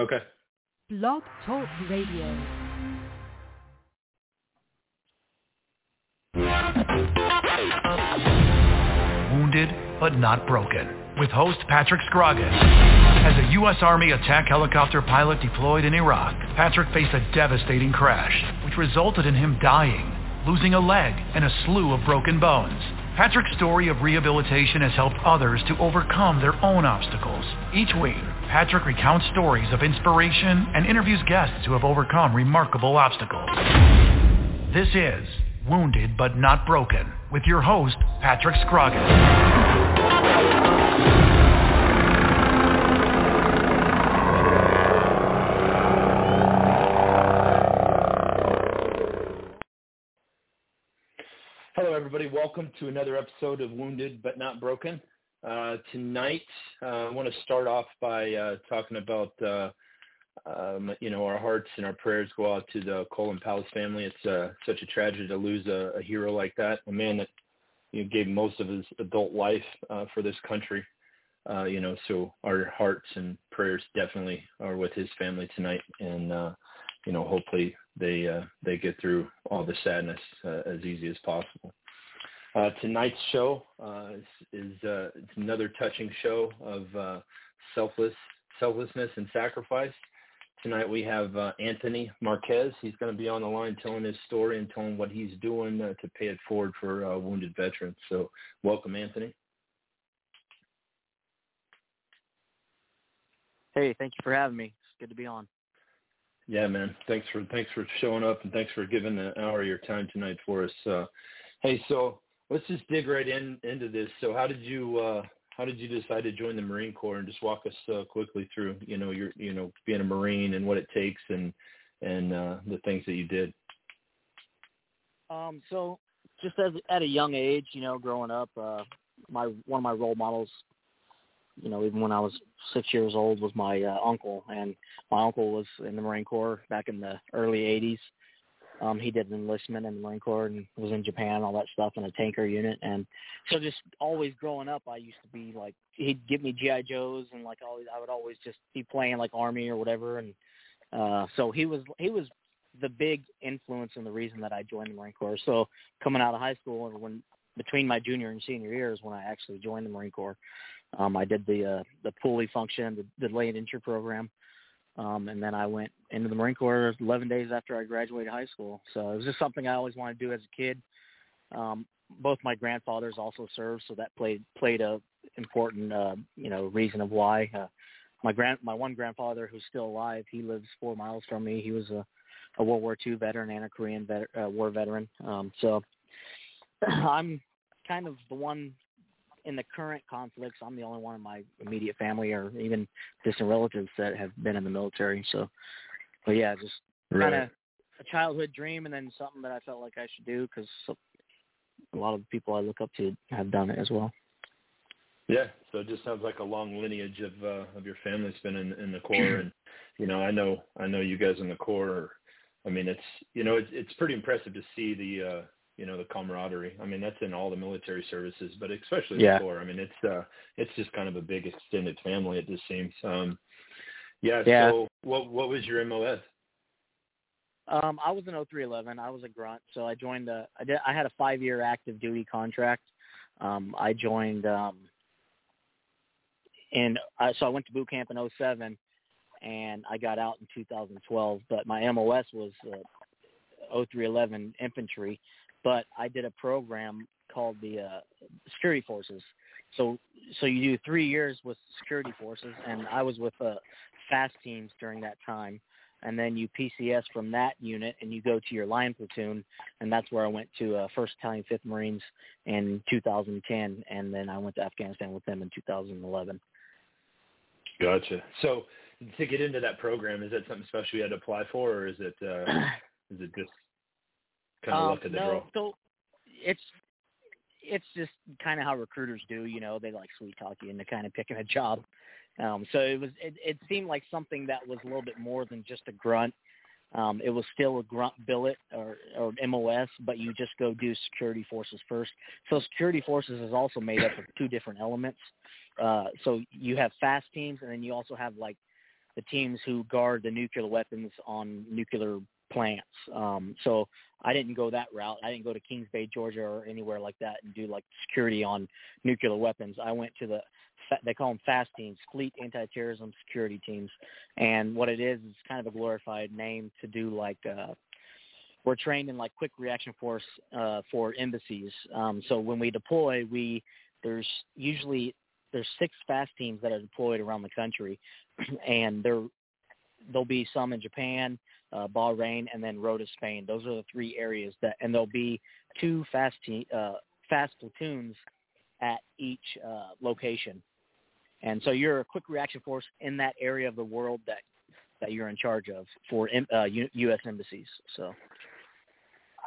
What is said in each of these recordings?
Okay. Blog Talk Radio. Wounded but not broken. With host Patrick Scroggins. As a U.S. Army attack helicopter pilot deployed in Iraq, Patrick faced a devastating crash, which resulted in him dying, losing a leg, and a slew of broken bones. Patrick's story of rehabilitation has helped others to overcome their own obstacles. Each week, Patrick recounts stories of inspiration and interviews guests who have overcome remarkable obstacles. This is Wounded but Not Broken with your host, Patrick Scroggins. Hello, everybody. Welcome to another episode of Wounded but Not Broken. Uh, tonight, uh, I want to start off by uh, talking about, uh, um, you know, our hearts and our prayers go out to the Colin Powell's family. It's uh, such a tragedy to lose a, a hero like that, a man that you know, gave most of his adult life uh, for this country. You know, so our hearts and prayers definitely are with his family tonight, and you know, hopefully they they get through all the sadness as easy as possible. Uh, tonight's show uh, is, is uh, it's another touching show of uh, selfless selflessness and sacrifice. Tonight we have uh, Anthony Marquez. He's going to be on the line telling his story and telling what he's doing uh, to pay it forward for uh, wounded veterans. So welcome, Anthony. Hey, thank you for having me. It's good to be on. Yeah, man. Thanks for thanks for showing up and thanks for giving an hour of your time tonight for us. Uh, hey, so let's just dig right in into this. So how did you uh, how did you decide to join the Marine Corps and just walk us uh, quickly through you know your you know being a Marine and what it takes and and uh, the things that you did. Um, so just as at a young age, you know, growing up, uh, my one of my role models, you know, even when I was six years old, was my uh, uncle, and my uncle was in the Marine Corps back in the early '80s. Um, he did enlistment in the Marine Corps and was in Japan, all that stuff in a tanker unit. And so just always growing up, I used to be like, he'd give me GI Joes and like always, I would always just be playing like Army or whatever. And uh, so he was he was the big influence and the reason that I joined the Marine Corps. So coming out of high school and when between my junior and senior years when I actually joined the Marine Corps, um, I did the uh, the poolee function, the, the lay entry program. Um, and then I went into the Marine Corps 11 days after I graduated high school. So it was just something I always wanted to do as a kid. Um, both my grandfathers also served, so that played played a important uh, you know reason of why. Uh, my grand my one grandfather who's still alive, he lives four miles from me. He was a, a World War II veteran and a Korean vet, uh, War veteran. Um, so I'm kind of the one in the current conflicts, I'm the only one in my immediate family or even distant relatives that have been in the military. So, but yeah, just kind of a childhood dream, and then something that I felt like I should do because a lot of the people I look up to have done it as well. Yeah, so it just sounds like a long lineage of uh, of your family's been in, in the Corps, and you know, I know I know you guys in the Corps. Are, I mean, it's you know, it's it's pretty impressive to see the uh, you know the camaraderie. I mean, that's in all the military services, but especially yeah. the Corps. I mean, it's uh, it's just kind of a big extended family. It just seems. Um, yeah, yeah. So, what what was your MOS? Um, I was an 0311. I was a grunt, so I joined. A, I did. I had a five year active duty contract. Um, I joined. Um, and I, so I went to boot camp in 07, and I got out in 2012. But my MOS was uh, 0311 infantry, but I did a program called the uh, security forces. So so you do three years with security forces, and I was with uh, fast teams during that time. And then you PCS from that unit, and you go to your line platoon, and that's where I went to uh, First Battalion, Fifth Marines in 2010, and then I went to Afghanistan with them in 2011. Gotcha. So to get into that program, is that something special you had to apply for, or is it uh, is it just kind of um, luck of the no, draw? So it's it's just kind of how recruiters do. You know, they like sweet talk you into kind of picking a job. Um, so it was it, it seemed like something that was a little bit more than just a grunt. Um, it was still a grunt billet or, or MOS, but you just go do security forces first. So security forces is also made up of two different elements. Uh, so you have fast teams, and then you also have like the teams who guard the nuclear weapons on nuclear plants. Um, so I didn't go that route. I didn't go to Kings Bay, Georgia, or anywhere like that and do like security on nuclear weapons. I went to the they call them FAST teams, Fleet Anti-Terrorism Security Teams, and what it is is kind of a glorified name to do like uh, we're trained in like quick reaction force uh, for embassies. Um, so when we deploy, we there's usually there's six fast teams that are deployed around the country, and there there'll be some in Japan, uh, Bahrain, and then Rota, Spain. Those are the three areas that, and there'll be two fast te- uh, fast platoons at each uh, location. And so you're a quick reaction force in that area of the world that that you're in charge of for uh, U- U.S. embassies. So.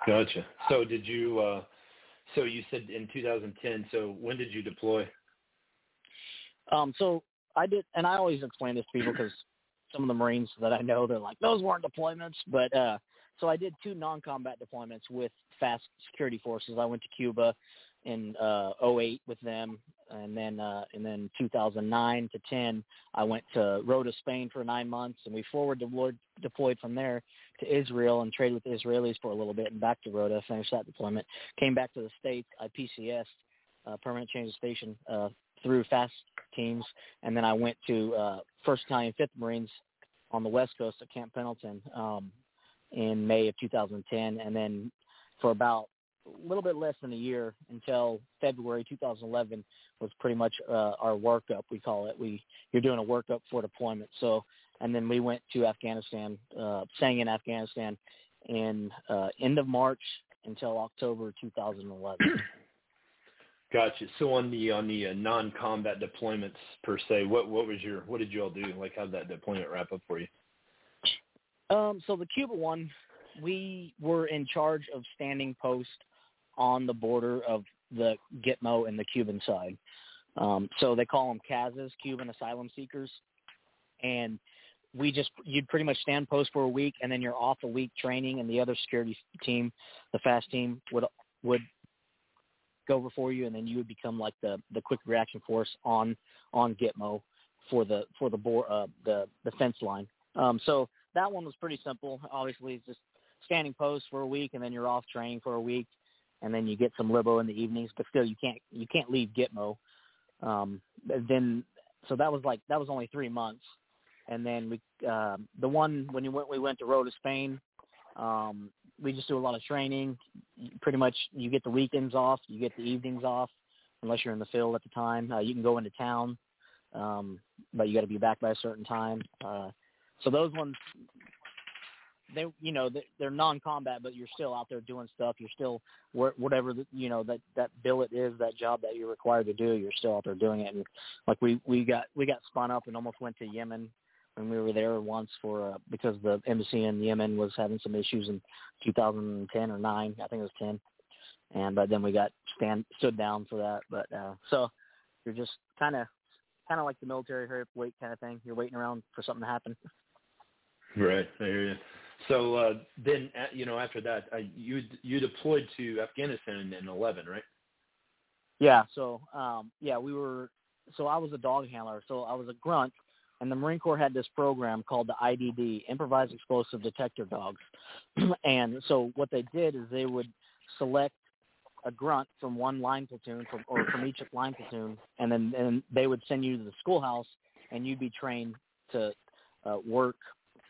Gotcha. So did you? Uh, so you said in 2010. So when did you deploy? Um, so I did, and I always explain this to people because some of the Marines that I know, they're like, those weren't deployments. But uh, so I did two non-combat deployments with fast security forces. I went to Cuba in uh 08 with them and then uh and then 2009 to 10 I went to Rota Spain for 9 months and we forward deployed deployed from there to Israel and traded with the Israelis for a little bit and back to Rota finished that deployment came back to the states I PCS uh permanent change of station uh through fast teams, and then I went to uh, First Battalion, Fifth Marines on the West Coast at Camp Pendleton um, in May of 2010, and then for about a little bit less than a year until February 2011 was pretty much uh, our workup. We call it. We you're doing a workup for deployment. So, and then we went to Afghanistan, uh, in Afghanistan in uh, end of March until October 2011. Gotcha. So on the on the uh, non-combat deployments per se, what what was your what did you all do? Like how did that deployment wrap up for you? Um, so the Cuba one, we were in charge of standing post on the border of the Gitmo and the Cuban side. Um, so they call them CASAs, Cuban asylum seekers, and we just you'd pretty much stand post for a week, and then you're off a week training, and the other security team, the fast team, would would go before you, and then you would become like the the quick reaction force on on Gitmo for the for the board uh, the the fence line. Um, so that one was pretty simple. Obviously, it's just standing post for a week, and then you're off training for a week, and then you get some libo in the evenings. But still, you can't you can't leave Gitmo. Um, then so that was like that was only three months, and then we uh, the one when we went we went to Rota Spain. Um, we just do a lot of training. Pretty much, you get the weekends off, you get the evenings off, unless you're in the field at the time. Uh, you can go into town, um, but you got to be back by a certain time. Uh, so those ones, they you know they're non-combat, but you're still out there doing stuff. You're still whatever you know that that billet is, that job that you're required to do. You're still out there doing it. And like we we got we got spun up and almost went to Yemen when we were there once for uh, because the embassy in Yemen was having some issues in 2010 or nine, I think it was 10, and but then we got stand stood down for that. But uh, so you're just kind of kind of like the military hurry up wait kind of thing. You're waiting around for something to happen. Right, I hear you. So uh, then, you know, after that, uh, you you deployed to Afghanistan in 11, right? Yeah. So um, yeah, we were. So I was a dog handler. So I was a grunt and the Marine Corps had this program called the IDD, Improvised Explosive Detector Dogs. and so what they did is they would select a grunt from one line platoon from, or from each line platoon, and then and they would send you to the schoolhouse, and you'd be trained to uh, work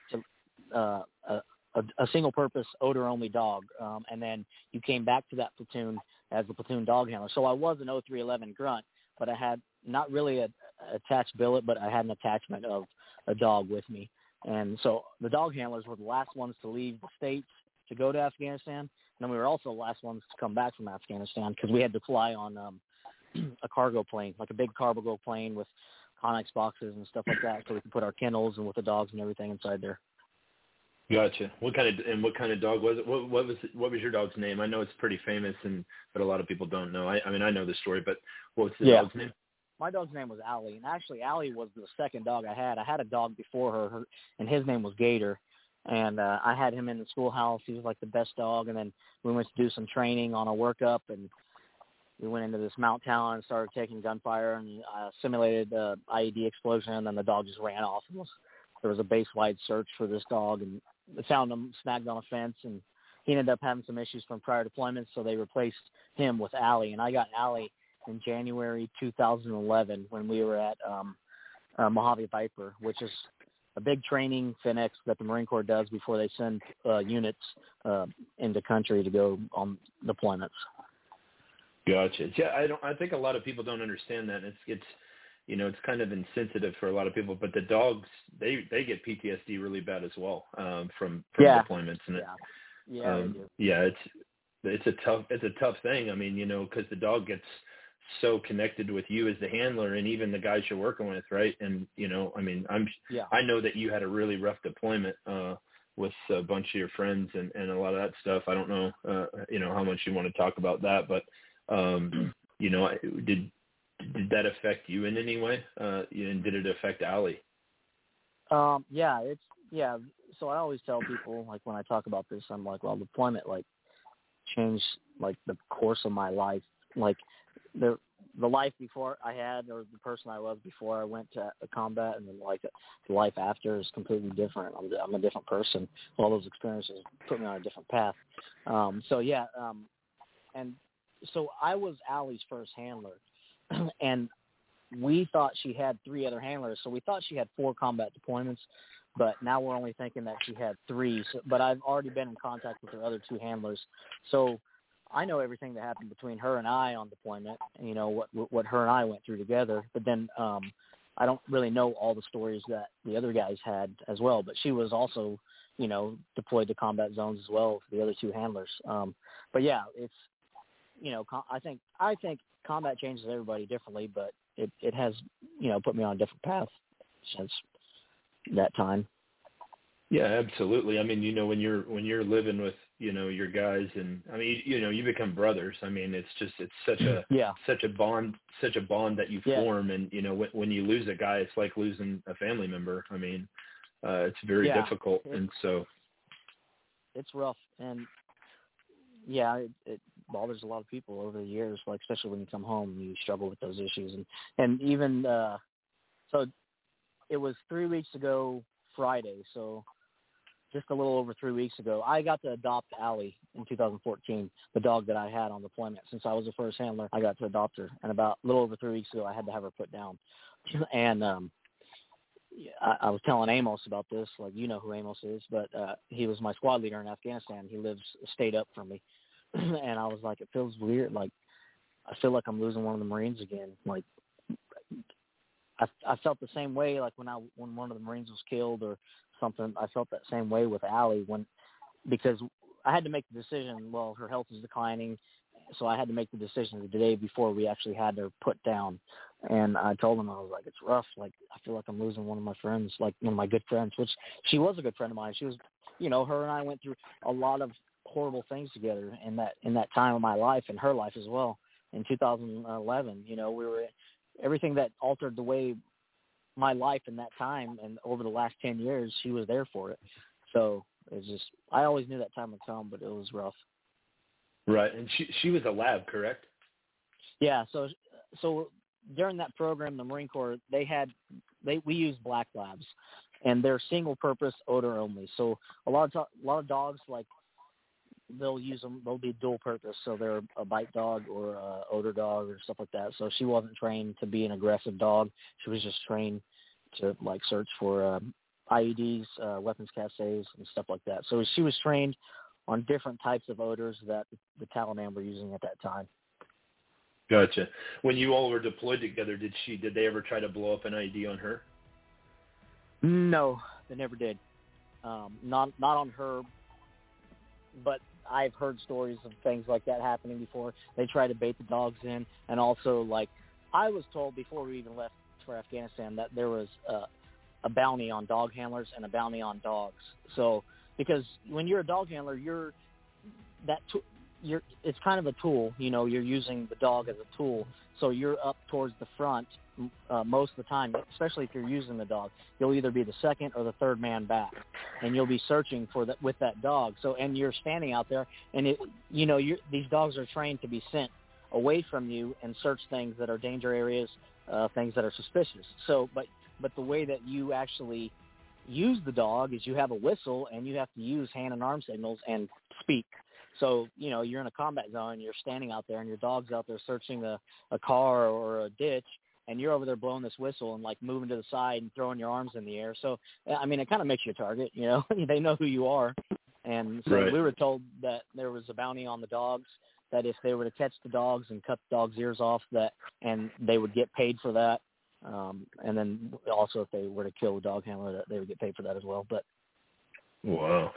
to uh, a, a, single purpose odor only dog, um, and then you came back to that platoon as the platoon dog handler. So I was an 0311 grunt, but I had not really a, attached billet, but I had an attachment of a dog with me. And so the dog handlers were the last ones to leave the states to go to Afghanistan, and then we were also the last ones to come back from Afghanistan because we had to fly on um, a cargo plane, like a big cargo plane with Connex boxes and stuff like that, so we could put our kennels and with the dogs and everything inside there. Gotcha. What kind of and what kind of dog was it? What, what was what was your dog's name? I know it's pretty famous, and but a lot of people don't know. I, I mean, I know the story, but what was the yeah. dog's name? My dog's name was Allie, and actually Allie was the second dog I had. I had a dog before her, her and his name was Gator, and uh, I had him in the schoolhouse. He was like the best dog, and then we went to do some training on a workup, and we went into this MOUT town and started taking gunfire and uh, simulated the IED explosion, and then the dog just ran off and was there was a base wide search for this dog, and they found him snagged on a fence, and he ended up having some issues from prior deployments, so they replaced him with Allie, and I got Allie in January 2011 when we were at um, uh, Mojave Viper, which is a big training Finex that the Marine Corps does before they send uh, units uh, into country to go on deployments. Gotcha. Yeah, I don't. I think a lot of people don't understand that. It's it's you know it's kind of insensitive for a lot of people, but the dogs they they get PTSD really bad as well um, from from yeah. deployments and yeah. Yeah, um, yeah, it's it's a tough it's a tough thing. I mean, you know, because the dog gets so connected with you as the handler and even the guys you're working with, right? And you know, I mean, I'm yeah. I know that you had a really rough deployment uh with a bunch of your friends and and a lot of that stuff. I don't know uh you know how much you want to talk about that, but um you know, did did that affect you in any way? Uh and did it affect Allie? Um yeah, it's yeah, so I always tell people like when I talk about this, I'm like, well, deployment like changed like the course of my life. Like the the life before I had or the person I was before I went to combat and then like the life after is completely different. I'm I'm a different person. All those experiences put me on a different path. Um so yeah, um and so I was Allie's first handler and we thought she had three other handlers. So we thought she had four combat deployments, but now we're only thinking that she had three. So, but I've already been in contact with her other two handlers. So I know everything that happened between her and I on deployment. You know what what her and I went through together. But then um, I don't really know all the stories that the other guys had as well. But she was also, you know, deployed to combat zones as well for the other two handlers. Um, but yeah, it's you know I think I think combat changes everybody differently, but it it has you know put me on a different path since that time. Yeah, absolutely. I mean, you know, when you're when you're living with you know your guys, and I mean, you, you know, you become brothers. I mean, it's just it's such a yeah such a bond such a bond that you Yeah. form, and you know, when, when you lose a guy, it's like losing a family member. I mean, uh, it's very Yeah. difficult, It- and so it's rough and yeah it, it bothers a lot of people over the years like especially when you come home you struggle with those issues and and even uh so it was three weeks ago friday so just a little over three weeks ago i got to adopt Allie in 2014 the dog that i had on deployment since i was the first handler i got to adopt her and about a little over three weeks ago i had to have her put down and um I, I was telling Amos about this, like you know who Amos is, but uh he was my squad leader in Afghanistan. He lives a state up from me, and I was like, it feels weird. Like I feel like I'm losing one of the Marines again. Like I I felt the same way like when I when one of the Marines was killed or something. I felt that same way with Allie when because I had to make the decision. Well, her health is declining, so I had to make the decision the day before we actually had her put down. And I told him I was like, it's rough. Like I feel like I'm losing one of my friends, like one of my good friends, which she was a good friend of mine. She was, you know, her and I went through a lot of horrible things together in that in that time of my life and her life as well. In 2011, you know, we were everything that altered the way my life in that time and over the last 10 years, she was there for it. So it's just I always knew that time would come, but it was rough. right. And she she was a lab, correct? Yeah, so so during that program, the Marine Corps they had they we used black labs, and they're single purpose odor only. So a lot of a lot of dogs like they'll use them. They'll be dual purpose, so they're a bite dog or a odor dog or stuff like that. So she wasn't trained to be an aggressive dog. She was just trained to like search for um, IEDs, uh, weapons cassettes, and stuff like that. So she was trained on different types of odors that the Taliban were using at that time. Gotcha. When you all were deployed together, did she did they ever try to blow up an ID on her? No, they never did. Um, not not on her, but I've heard stories of things like that happening before. They try to bait the dogs in, and also like I was told before we even left for Afghanistan that there was uh, a bounty on dog handlers and a bounty on dogs. So because when you're a dog handler, you're that you're it's kind of a tool. You know, you're using the dog as a tool. So you're up towards the front uh, most of the time, especially if you're using the dog. You'll either be the second or the third man back, and you'll be searching for that with that dog. So and you're standing out there, and it you know you these dogs are trained to be sent away from you and search things that are danger areas, uh, things that are suspicious. So but but the way that you actually use the dog is you have a whistle and you have to use hand and arm signals and speak. So, you know, you're in a combat zone, you're standing out there and your dog's out there searching a, a car or a ditch and you're over there blowing this whistle and like moving to the side and throwing your arms in the air. So, I mean, it kind of makes you a target, you know, they know who you are. And so Right. we were told that there was a bounty on the dogs that if they were to catch the dogs and cut the dogs' ears off, that and they would get paid for that. Um, and then also if they were to kill a dog handler, that they would get paid for that as well. But Wow.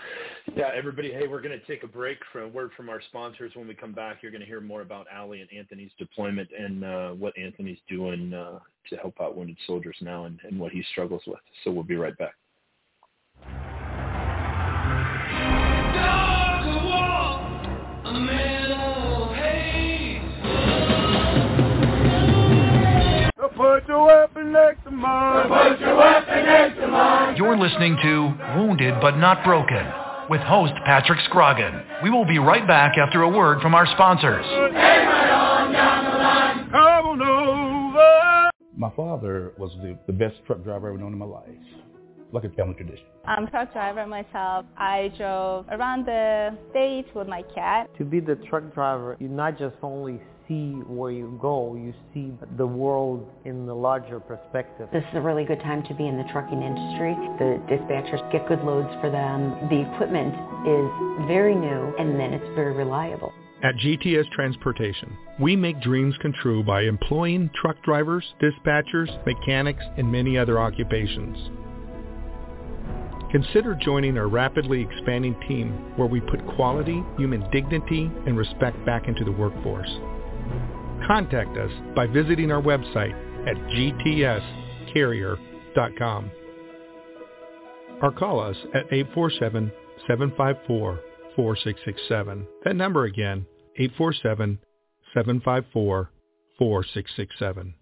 Yeah, everybody, hey, we're going to take a break for a word from our sponsors. When we come back, you're going to hear more about Allie and Anthony's deployment and uh, what Anthony's doing uh, to help out wounded soldiers now and, and what he struggles with. So we'll be right back. You're listening to Wounded But Not Broken with host Patrick Scroggin. We will be right back after a word from our sponsors. Come on over. My father was the, the best truck driver I've ever known in my life. Like a family tradition. I'm a truck driver myself. I drove around the state with my cat. To be the truck driver, you not just only see where you go, you see the world in the larger perspective. This is a really good time to be in the trucking industry. The dispatchers get good loads for them. The equipment is very new and then it's very reliable. At GTS Transportation, we make dreams come true by employing truck drivers, dispatchers, mechanics, and many other occupations. Consider joining our rapidly expanding team where we put quality, human dignity, and respect back into the workforce. Contact us by visiting our website at gtscarrier.com or call us at 847-754-4667. That number again, 847-754-4667.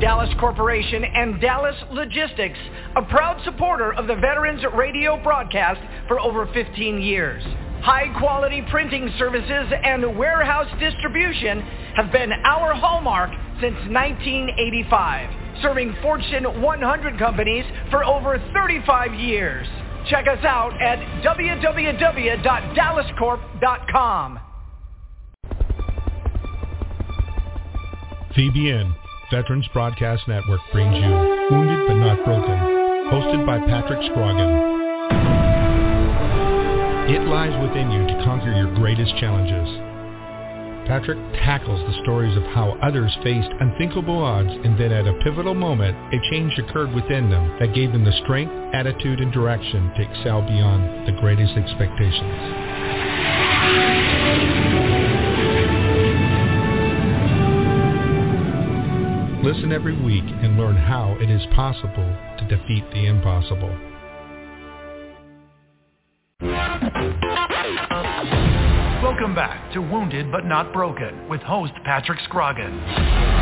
Dallas Corporation and Dallas Logistics, a proud supporter of the Veterans Radio broadcast for over 15 years. High-quality printing services and warehouse distribution have been our hallmark since 1985, serving Fortune 100 companies for over 35 years. Check us out at www.dallascorp.com. VBN, Veterans Broadcast Network, brings you Wounded But Not Broken, hosted by Patrick Scroggin. It lies within you to conquer your greatest challenges. Patrick tackles the stories of how others faced unthinkable odds and then at a pivotal moment, a change occurred within them that gave them the strength, attitude, and direction to excel beyond the greatest expectations. Listen every week and learn how it is possible to defeat the impossible. Welcome back to Wounded But Not Broken with host Patrick Scroggin.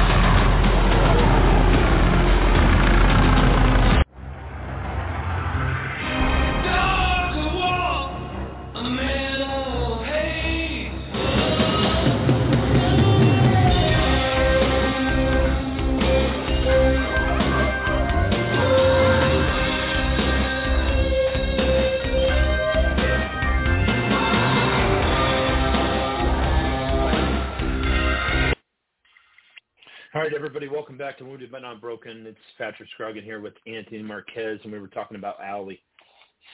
Welcome back to Wounded But Not Broken. It's Patrick Scroggin here with Anthony Marquez, and we were talking about Allie.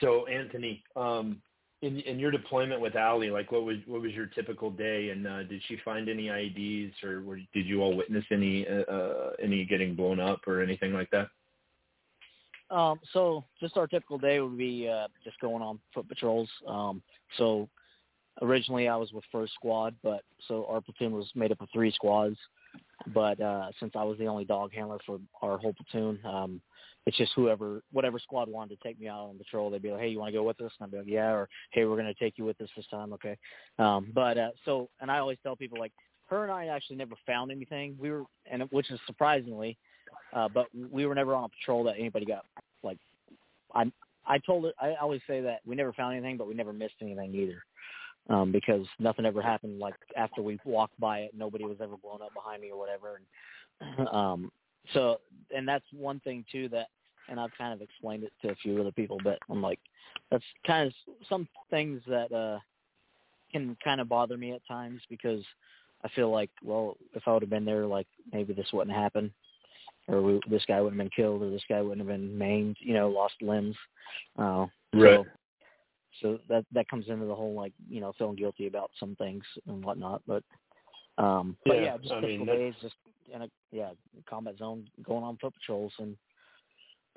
So, Anthony, um, in, in your deployment with Allie, like what was what was your typical day, and uh, did she find any IEDs, or were, did you all witness any uh, uh, any getting blown up or anything like that? Um, so just our typical day would be uh, just going on foot patrols. Um, so originally I was with first squad, but so our platoon was made up of three squads. But uh, since I was the only dog handler for our whole platoon, um, it's just whoever, whatever squad wanted to take me out on patrol, they'd be like, "Hey, you want to go with us?" And I'd be like, "Yeah," or "Hey, we're going to take you with us this time." Okay. Um, but uh, so, and I always tell people like, her and I actually never found anything. We were, and which is surprisingly, uh, but we were never on a patrol that anybody got like. I I told it. I always say that we never found anything, but we never missed anything either, um, because nothing ever happened. Like after we walked by it, nobody was ever blown up behind me or whatever. And um, so, and that's one thing too that and I've kind of explained it to a few other people, but I'm like, that's kind of some things that uh can kind of bother me at times because I feel like, well, if I would have been there, like maybe this wouldn't happen, or we, this guy wouldn't have been killed, or this guy wouldn't have been maimed, you know, lost limbs. Uh, right. So, so that that comes into the whole like you know feeling guilty about some things and whatnot, but um, but Yeah, yeah, just I mean, days, just in a yeah combat zone, going on foot patrols, and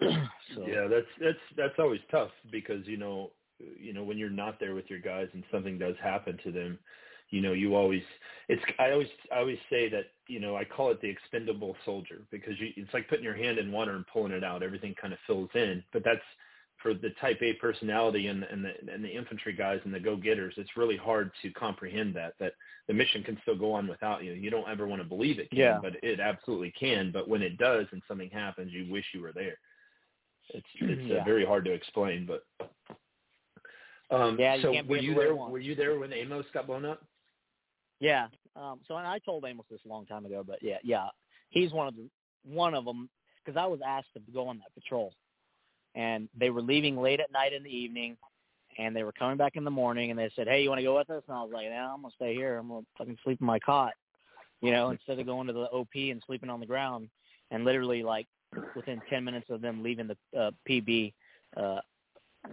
so Yeah, that's that's that's always tough because you know you know when you're not there with your guys and something does happen to them, you know you always it's I always I always say that you know I call it the expendable soldier because you, it's like putting your hand in water and pulling it out. Everything kind of fills in, but that's for the type A personality and and the and the infantry guys and the go getters. It's really hard to comprehend that that the mission can still go on without you. You don't ever want to believe it can, Yeah. but it absolutely can. But when it does and something happens, you wish you were there. It's it's uh, very hard to explain, but um, Yeah, so were you there? Were you there when Amos got blown up? Yeah. Um, so and I told Amos this a long time ago, but yeah, yeah, he's one of the one of them because I was asked to go on that patrol, and they were leaving late at night in the evening, and they were coming back in the morning, and they said, "Hey, you want to go with us?" And I was like, "No, I'm gonna stay here. I'm gonna fucking sleep in my cot," you know, instead of going to the OP and sleeping on the ground. And literally, like within ten minutes of them leaving the uh, PB, uh,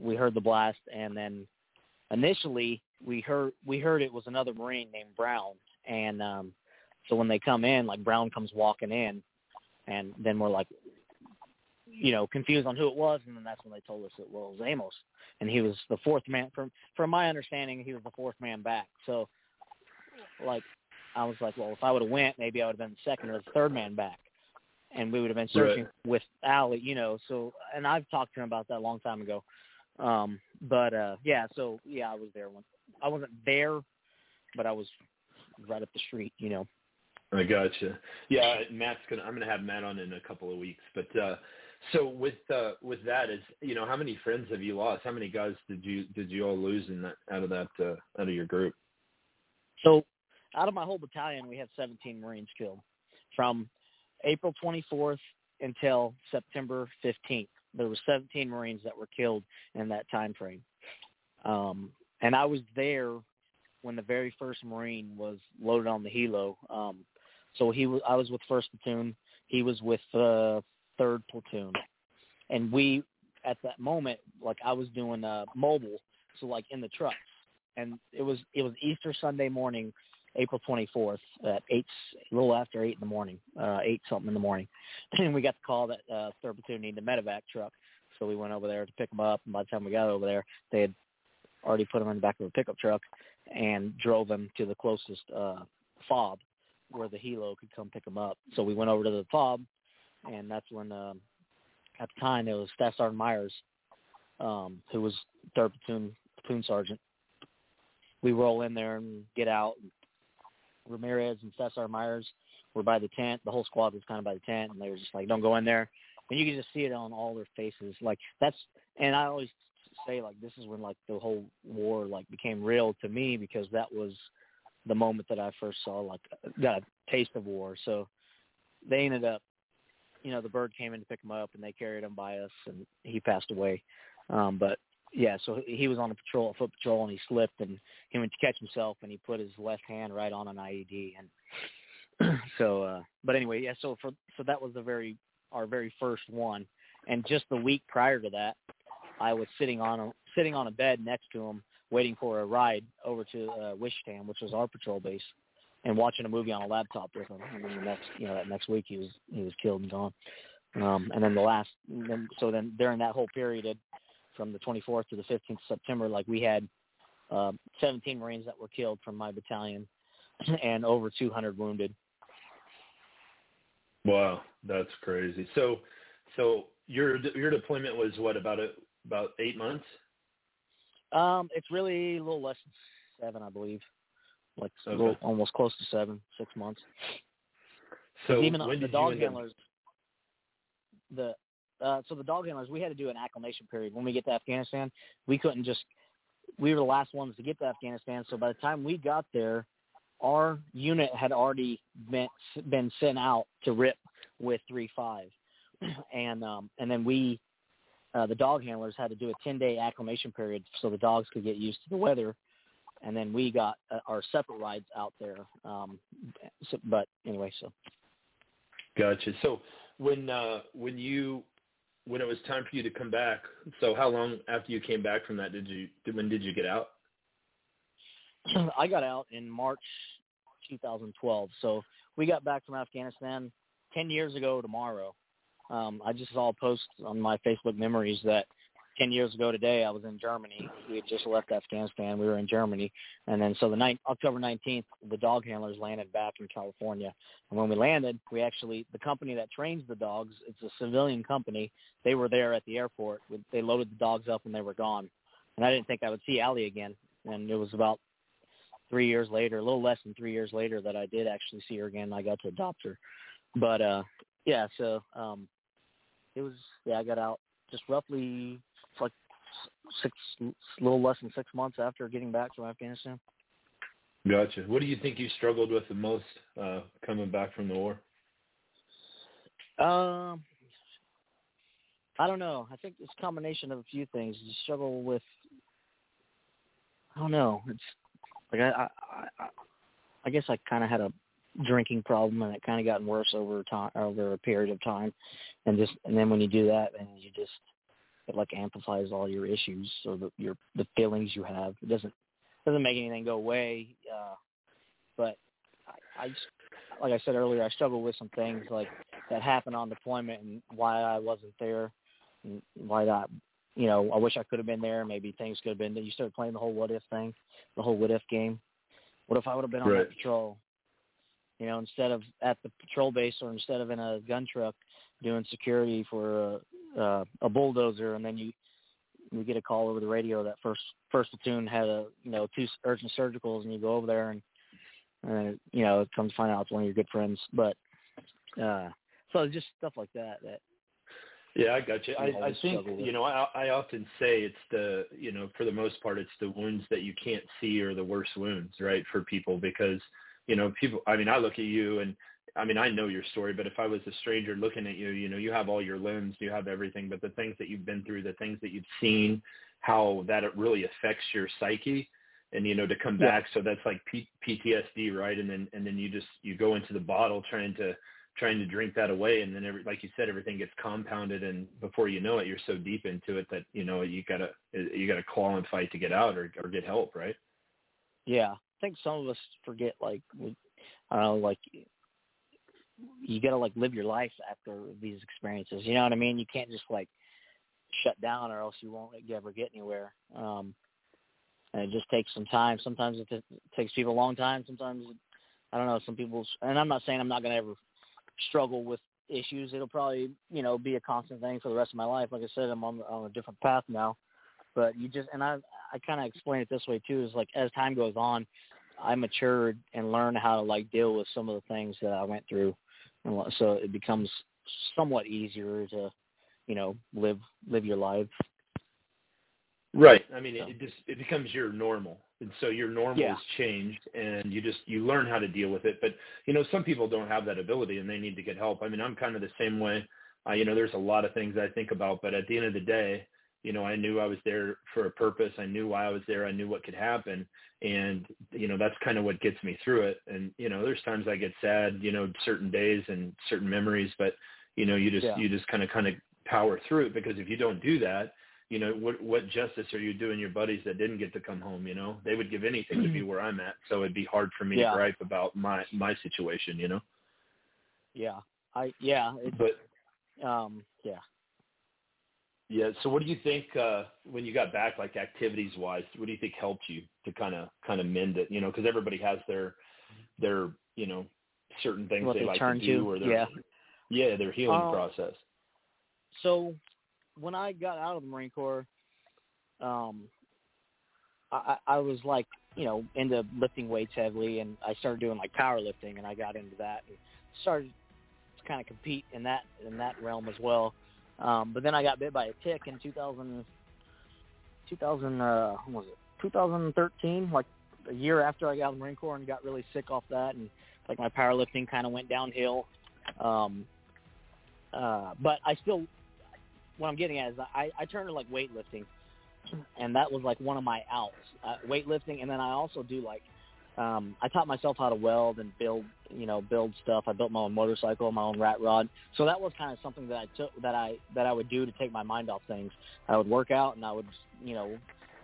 we heard the blast, and then initially we heard we heard it was another Marine named Brown, and um, so when they come in, like Brown comes walking in, and then we're like, you know, confused on who it was, and then that's when they told us it was Amos, and he was the fourth man. From from my understanding, he was the fourth man back. So, like, I was like, well, if I would have went, maybe I would have been the second or the third man back, and we would have been searching Right. with Allie, you know. So, and I've talked to him about that a long time ago. Um, but uh, yeah, so yeah, I was there when I wasn't there, but I was right up the street, you know. I gotcha. Yeah, Matt's gonna. I'm gonna have Matt on in a couple of weeks. But uh, so with uh, with that is, you know, how many friends have you lost? How many guys did you did you all lose in that out of that uh, out of your group? So out of my whole battalion, we had 17 Marines killed from April 24th until September 15th. There were 17 Marines that were killed in that time frame. Um, and I was there when the very first Marine was loaded on the helo. Um, so he was, I was with first platoon. He was with uh, third platoon, and we at that moment, like I was doing uh, mobile, so like in the trucks, and it was it was Easter Sunday morning, April 24th at eight, a little after eight in the morning, uh, eight something in the morning, and we got the call that uh, third platoon needed a medevac truck, so we went over there to pick them up. And by the time we got over there, they had already put them in the back of a pickup truck and drove them to the closest uh, fob where the helo could come pick them up. So we went over to the fob, and that's when um, at the time it was Staff Sergeant Myers, um, who was third platoon platoon sergeant. We roll in there and get out. Ramirez and Staff Sergeant Myers were by the tent. The whole squad was kind of by the tent, and they were just like, "Don't go in there." And you could just see it on all their faces. Like that's, and I always say like this is when like the whole war like became real to me because that was the moment that I first saw like got a taste of war. So they ended up, you know, the bird came in to pick him up and they carried him by us and he passed away. Um, but yeah, so he was on a patrol, a foot patrol, and he slipped and he went to catch himself and he put his left hand right on an IED and so. uh But anyway, yeah. So for so that was the very our very first one, and just the week prior to that, I was sitting on a sitting on a bed next to him, waiting for a ride over to uh, Wishtown, which was our patrol base, and watching a movie on a laptop with him. And then the next, you know, that next week he was he was killed and gone. Um, and then the last, then, so then during that whole period, from the 24th to the 15th of September, like we had uh, 17 Marines that were killed from my battalion, and over 200 wounded. Wow, that's crazy. So, so your your deployment was what about a, about eight months? Um, it's really a little less than seven, I believe, like Okay. little, almost close to seven, six months. So even when the dog handlers, the uh, so the dog handlers, we had to do an acclimation period when we get to Afghanistan. We couldn't just, we were the last ones to get to Afghanistan. So by the time we got there, our unit had already been been sent out to RIP with three five. and um, and then we, uh, the dog handlers, had to do a ten day acclimation period so the dogs could get used to the weather, and then we got uh, our separate rides out there. Um, so, but anyway, so. Gotcha. So when uh, when you when it was time for you to come back, so how long after you came back from that did you when did you get out? I got out in March 2012. So we got back from Afghanistan 10 years ago tomorrow. Um, I just saw a post on my Facebook memories that 10 years ago today I was in Germany. We had just left Afghanistan. We were in Germany. And then so the night, October 19th, the dog handlers landed back in California. And when we landed, we actually, the company that trains the dogs, it's a civilian company. They were there at the airport. They loaded the dogs up and they were gone. And I didn't think I would see Allie again. And it was about three years later, a little less than three years later, that I did actually see her again. I got to adopt her, but uh, yeah. So um, it was yeah. I got out just roughly like six, a little less than six months after getting back from Afghanistan. Gotcha. What do you think you struggled with the most uh, coming back from the war? Um, I don't know. I think it's a combination of a few things. You struggle with, I don't know. It's like I, I, I, I guess I kind of had a drinking problem, and it kind of gotten worse over time, over a period of time, and just and then when you do that, and you just it like amplifies all your issues or the your the feelings you have. It doesn't doesn't make anything go away, uh, but I, I just like I said earlier, I struggle with some things like that happened on deployment and why I wasn't there, and why that you know, I wish I could have been there. Maybe things could have been. You start playing the whole what if thing, the whole what if game. What if I would have been on right. that patrol? You know, instead of at the patrol base or instead of in a gun truck doing security for a, uh, a bulldozer, and then you we get a call over the radio that first first platoon had a you know two urgent surgicals, and you go over there and and you know it comes to find out it's one of your good friends. But uh, so just stuff like that that yeah, I got you. I, I think you know I, I often say it's the you know for the most part it's the wounds that you can't see are the worst wounds, right, for people because you know people. I mean, I look at you and I mean I know your story, but if I was a stranger looking at you, you know, you have all your limbs, you have everything, but the things that you've been through, the things that you've seen, how that it really affects your psyche, and you know to come yeah. back. So that's like P- PTSD, right? And then and then you just you go into the bottle trying to trying to drink that away and then every like you said everything gets compounded and before you know it you're so deep into it that you know you gotta you gotta claw and fight to get out or or get help right yeah i think some of us forget like we, i don't know like you gotta like live your life after these experiences you know what i mean you can't just like shut down or else you won't ever get anywhere um and it just takes some time sometimes it, t- takes people a long time sometimes I don't know, some people, and I'm not saying I'm not going to ever struggle with issues. It'll probably, you know, be a constant thing for the rest of my life. Like I said, I'm on on a different path now. But you just and I I kind of explain it this way too is like as time goes on, I matured and learned how to like deal with some of the things that I went through, so it becomes somewhat easier to, you know, live live your life. Right. I mean, it, just it becomes your normal, and so your normal yeah. has changed, and you just you learn how to deal with it. But you know, some people don't have that ability, and they need to get help. I mean, I'm kind of the same way. Uh, you know, there's a lot of things I think about, but at the end of the day, you know, I knew I was there for a purpose. I knew why I was there. I knew what could happen, and you know, that's kind of what gets me through it. And you know, there's times I get sad, you know, certain days and certain memories, but you know, you just yeah. you just kind of kind of power through it because if you don't do that you know what what justice are you doing your buddies that didn't get to come home you know they would give anything to be where i'm at so it'd be hard for me yeah. to gripe about my my situation you know yeah i yeah it's, but um yeah yeah. So what do you think uh when you got back like activities wise what do you think helped you to kind of kind of mend it? You know because everybody has their their you know certain things what they, like to do to, or their yeah. Yeah their healing um, process. so when I got out of the Marine Corps, um, I, I was like, you know, into lifting weights heavily, and I started doing like powerlifting, and I got into that and started to kind of compete in that in that realm as well. Um, but then I got bit by a tick in 2000, 2000 uh, was it 2013, like a year after I got out the Marine Corps, and got really sick off that, and like my powerlifting kind of went downhill. Um, uh, but I still, what I'm getting at is I, I turned to like weightlifting, and that was like one of my outs, uh, weightlifting, and then I also do like, um, I taught myself how to weld and build, you know, build stuff. I built my own motorcycle, my own rat rod, so that was kind of something that I took that I that I would do to take my mind off things. I would work out and I would, you know,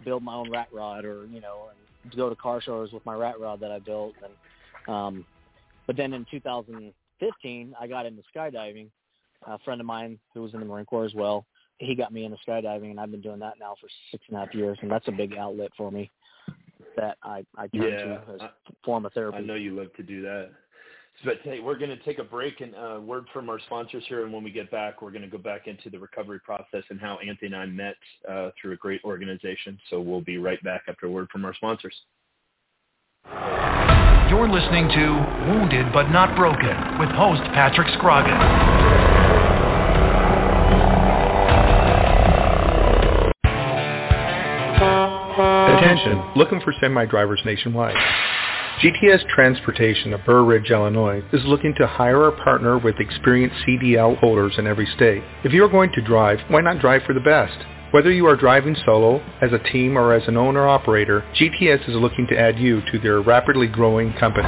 build my own rat rod or you know, and go to car shows with my rat rod that I built, and um, but then in 2015, I got into skydiving. A friend of mine who was in the Marine Corps as well, he got me into skydiving, and I've been doing that now for six and a half years, and that's a big outlet for me that I I turn Yeah, to as I- a form of therapy. I know you love to do that. But hey, we're going to take a break and uh, word from our sponsors here, and when we get back, we're going to go back into the recovery process and how Anthony and I met uh, through a great organization. So we'll be right back after a word from our sponsors. You're listening to Wounded But Not Broken with host Patrick Scroggin. Attention, looking for semi-drivers nationwide. GTS Transportation of Burr Ridge, Illinois is looking to hire or partner with experienced CDL holders in every state. If you are going to drive, why not drive for the best? Whether you are driving solo, as a team, or as an owner-operator, GTS is looking to add you to their rapidly growing company.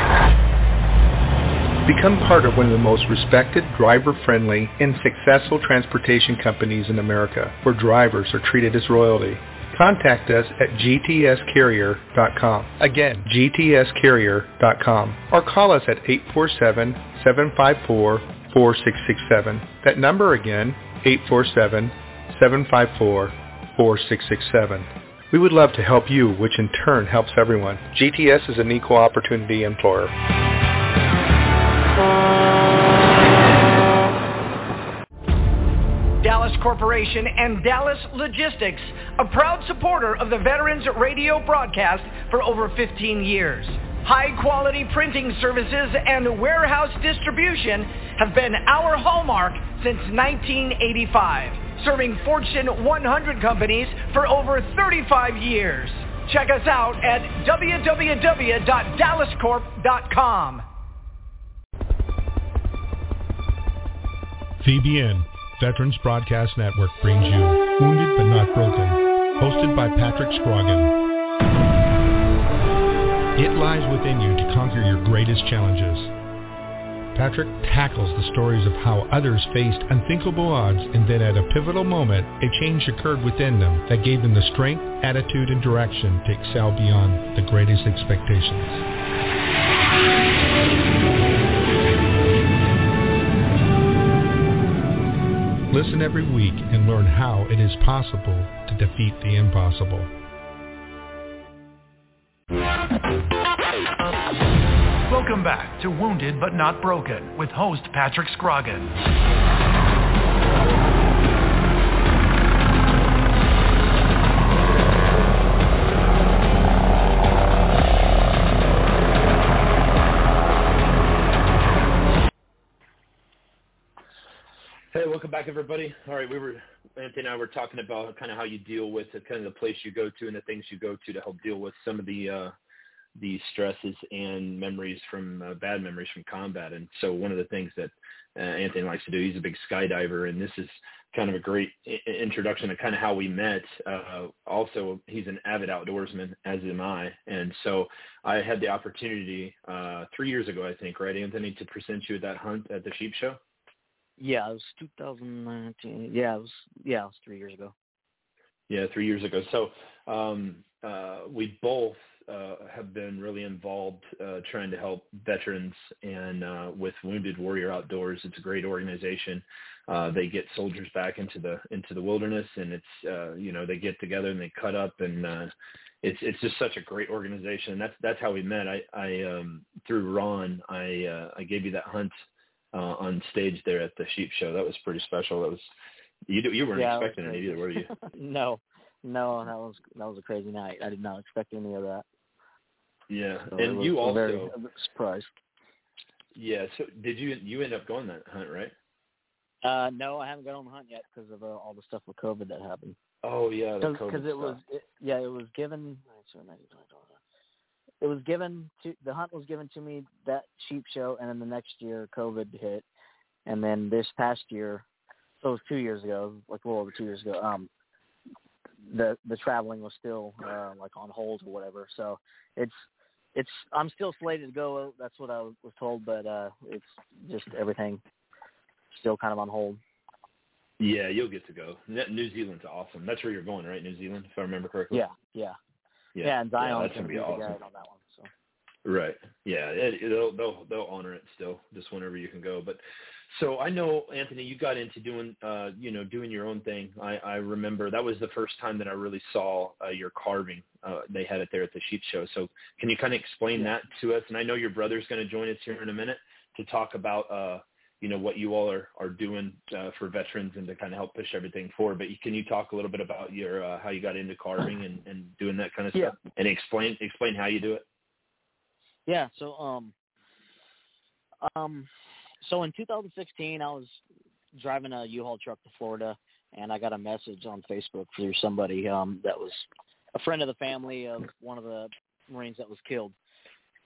Become part of one of the most respected, driver-friendly, and successful transportation companies in America, where drivers are treated as royalty. Contact us at gtscarrier.com. Again, gtscarrier.com. Or call us at 847-754-4667. That number again, 847-754-4667. We would love to help you, which in turn helps everyone. GTS is an equal opportunity employer. Dallas Corporation and Dallas Logistics, a proud supporter of the Veterans Radio broadcast for over 15 years. High quality printing services and warehouse distribution have been our hallmark since 1985, serving Fortune 100 companies for over 35 years. Check us out at www.dallascorp.com. VBN, Veterans Broadcast Network, brings you Wounded But Not Broken, hosted by Patrick Scroggin. It lies within you to conquer your greatest challenges. Patrick tackles the stories of how others faced unthinkable odds and then at a pivotal moment, a change occurred within them that gave them the strength, attitude, and direction to excel beyond the greatest expectations. Listen every week and learn how it is possible to defeat the impossible. Welcome back to Wounded But Not Broken with host Patrick Scroggin. Welcome back, everybody. All right, we were Anthony and I were talking about kind of how you deal with the, kind of the place you go to and the things you go to to help deal with some of the uh, the stresses and memories from uh, bad memories from combat. And so one of the things that uh, Anthony likes to do, he's a big skydiver, and this is kind of a great I- introduction to kind of how we met. Uh, also, he's an avid outdoorsman, as am I, and so I had the opportunity uh, three years ago, I think, right, Anthony, to present you at that hunt at the sheep show. Yeah, it was 2019. Yeah, it was yeah, it was three years ago. Yeah, three years ago. So um, uh, we both uh, have been really involved uh, trying to help veterans and uh, with Wounded Warrior Outdoors. It's a great organization. Uh, they get soldiers back into the into the wilderness, and it's uh, you know they get together and they cut up, and uh, it's it's just such a great organization. And that's that's how we met. I I um, through Ron, I I gave you that hunt uh, on stage there at the sheep show. That was pretty special. That was you you weren't Yeah, expecting it either, were you? no, no, that was that was a crazy night. I did not expect any of that. Yeah, So and was you a very also surprised. yeah. So did you you end up going that hunt right? Uh, no, I haven't gone on the hunt yet because of uh, all the stuff with COVID that happened. Oh yeah, Because it was it, yeah, it was given. It was given to the hunt was given to me that sheep show, and then the next year COVID hit, and then this past year so it was two years ago, like a little over two years ago. Um, the the traveling was still uh, like on hold or whatever. So it's it's I'm still slated to go. That's what I was told, but uh, it's just everything still kind of on hold. Yeah, you'll get to go. New Zealand's awesome. That's where you're going, right? New Zealand, if I remember correctly. Yeah, yeah, yeah. yeah and Zion's yeah, gonna be, be awesome. on that one. Right. Yeah. It, they'll they'll they'll honor it still, just whenever you can go. But so I know Anthony, you got into doing uh you know doing your own thing. I I remember that was the first time that I really saw uh, your carving. Uh, they had it there at the sheep show. So can you kind of explain Yeah. that to us? And I know your brother's going to join us here in a minute to talk about uh you know what you all are are doing uh, for veterans and to kind of help push everything forward. But can you talk a little bit about your uh, how you got into carving and and doing that kind of Yeah. stuff and explain explain how you do it? Yeah. So um um so in 2016 I was driving a U-Haul truck to Florida and I got a message on Facebook through somebody um that was a friend of the family of one of the Marines that was killed.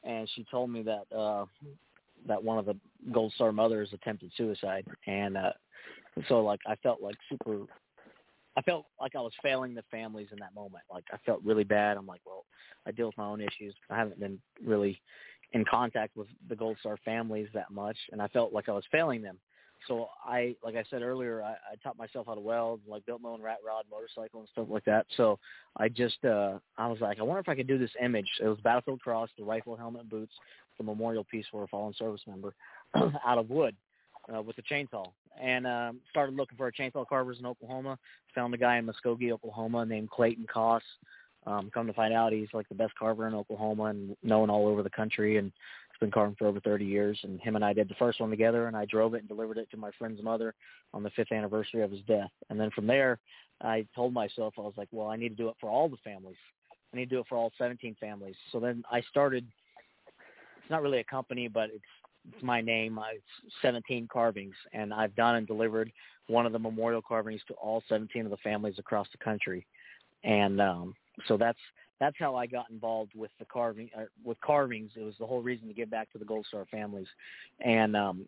And she told me that uh that one of the Gold Star mothers attempted suicide and uh so like I felt like super I felt like I was failing the families in that moment. Like I felt really bad. I'm like, well, I deal with my own issues. I haven't been really in contact with the Gold Star families that much, and I felt like I was failing them. So I, like I said earlier, I, I taught myself how to weld, like built my own rat rod, motorcycle, and stuff like that. So I just, uh, I was like, I wonder if I could do this image. It was Battlefield Cross, the rifle, helmet, boots, the memorial piece for a fallen service member, out of wood uh, with a chainsaw. And um, started looking for a chainsaw carvers in Oklahoma. Found a guy in Muskogee, Oklahoma, named Clayton Koss. Um, come to find out, he's like the best carver in Oklahoma and known all over the country. And he's been carving for over 30 years. And him and I did the first one together, and I drove it and delivered it to my friend's mother on the fifth anniversary of his death. And then from there, I told myself, I was like, well, I need to do it for all the families. I need to do it for all 17 families. So then I started. It's not really a company, but it's it's my name. It's 17 carvings, and I've done and delivered one of the memorial carvings to all 17 of the families across the country. And um, so that's that's how I got involved with the carving uh, with carvings. It was the whole reason to give back to the Gold Star families. And um,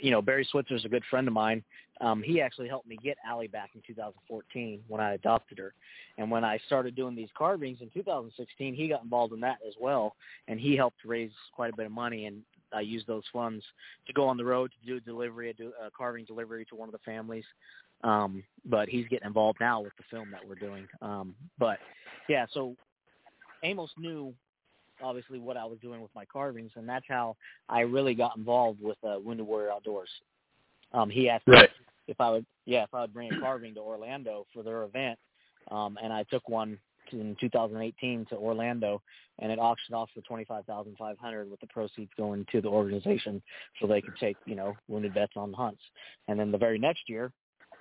you know, Barry Switzer is a good friend of mine. Um, he actually helped me get Allie back in 2014 when I adopted her. And when I started doing these carvings in 2016, he got involved in that as well, and he helped raise quite a bit of money. And I used those funds to go on the road to do a delivery, a, do, a carving delivery to one of the families. Um, but he's getting involved now with the film that we're doing. Um, but yeah, so Amos knew obviously what I was doing with my carvings, and that's how I really got involved with uh, Wounded Warrior Outdoors. Um, he asked Right. me if I would, yeah, if I would bring a carving to Orlando for their event, um, and I took one in 2018 to Orlando, and it auctioned off for 25,500 with the proceeds going to the organization so they could take, you know, wounded vets on hunts. And then the very next year,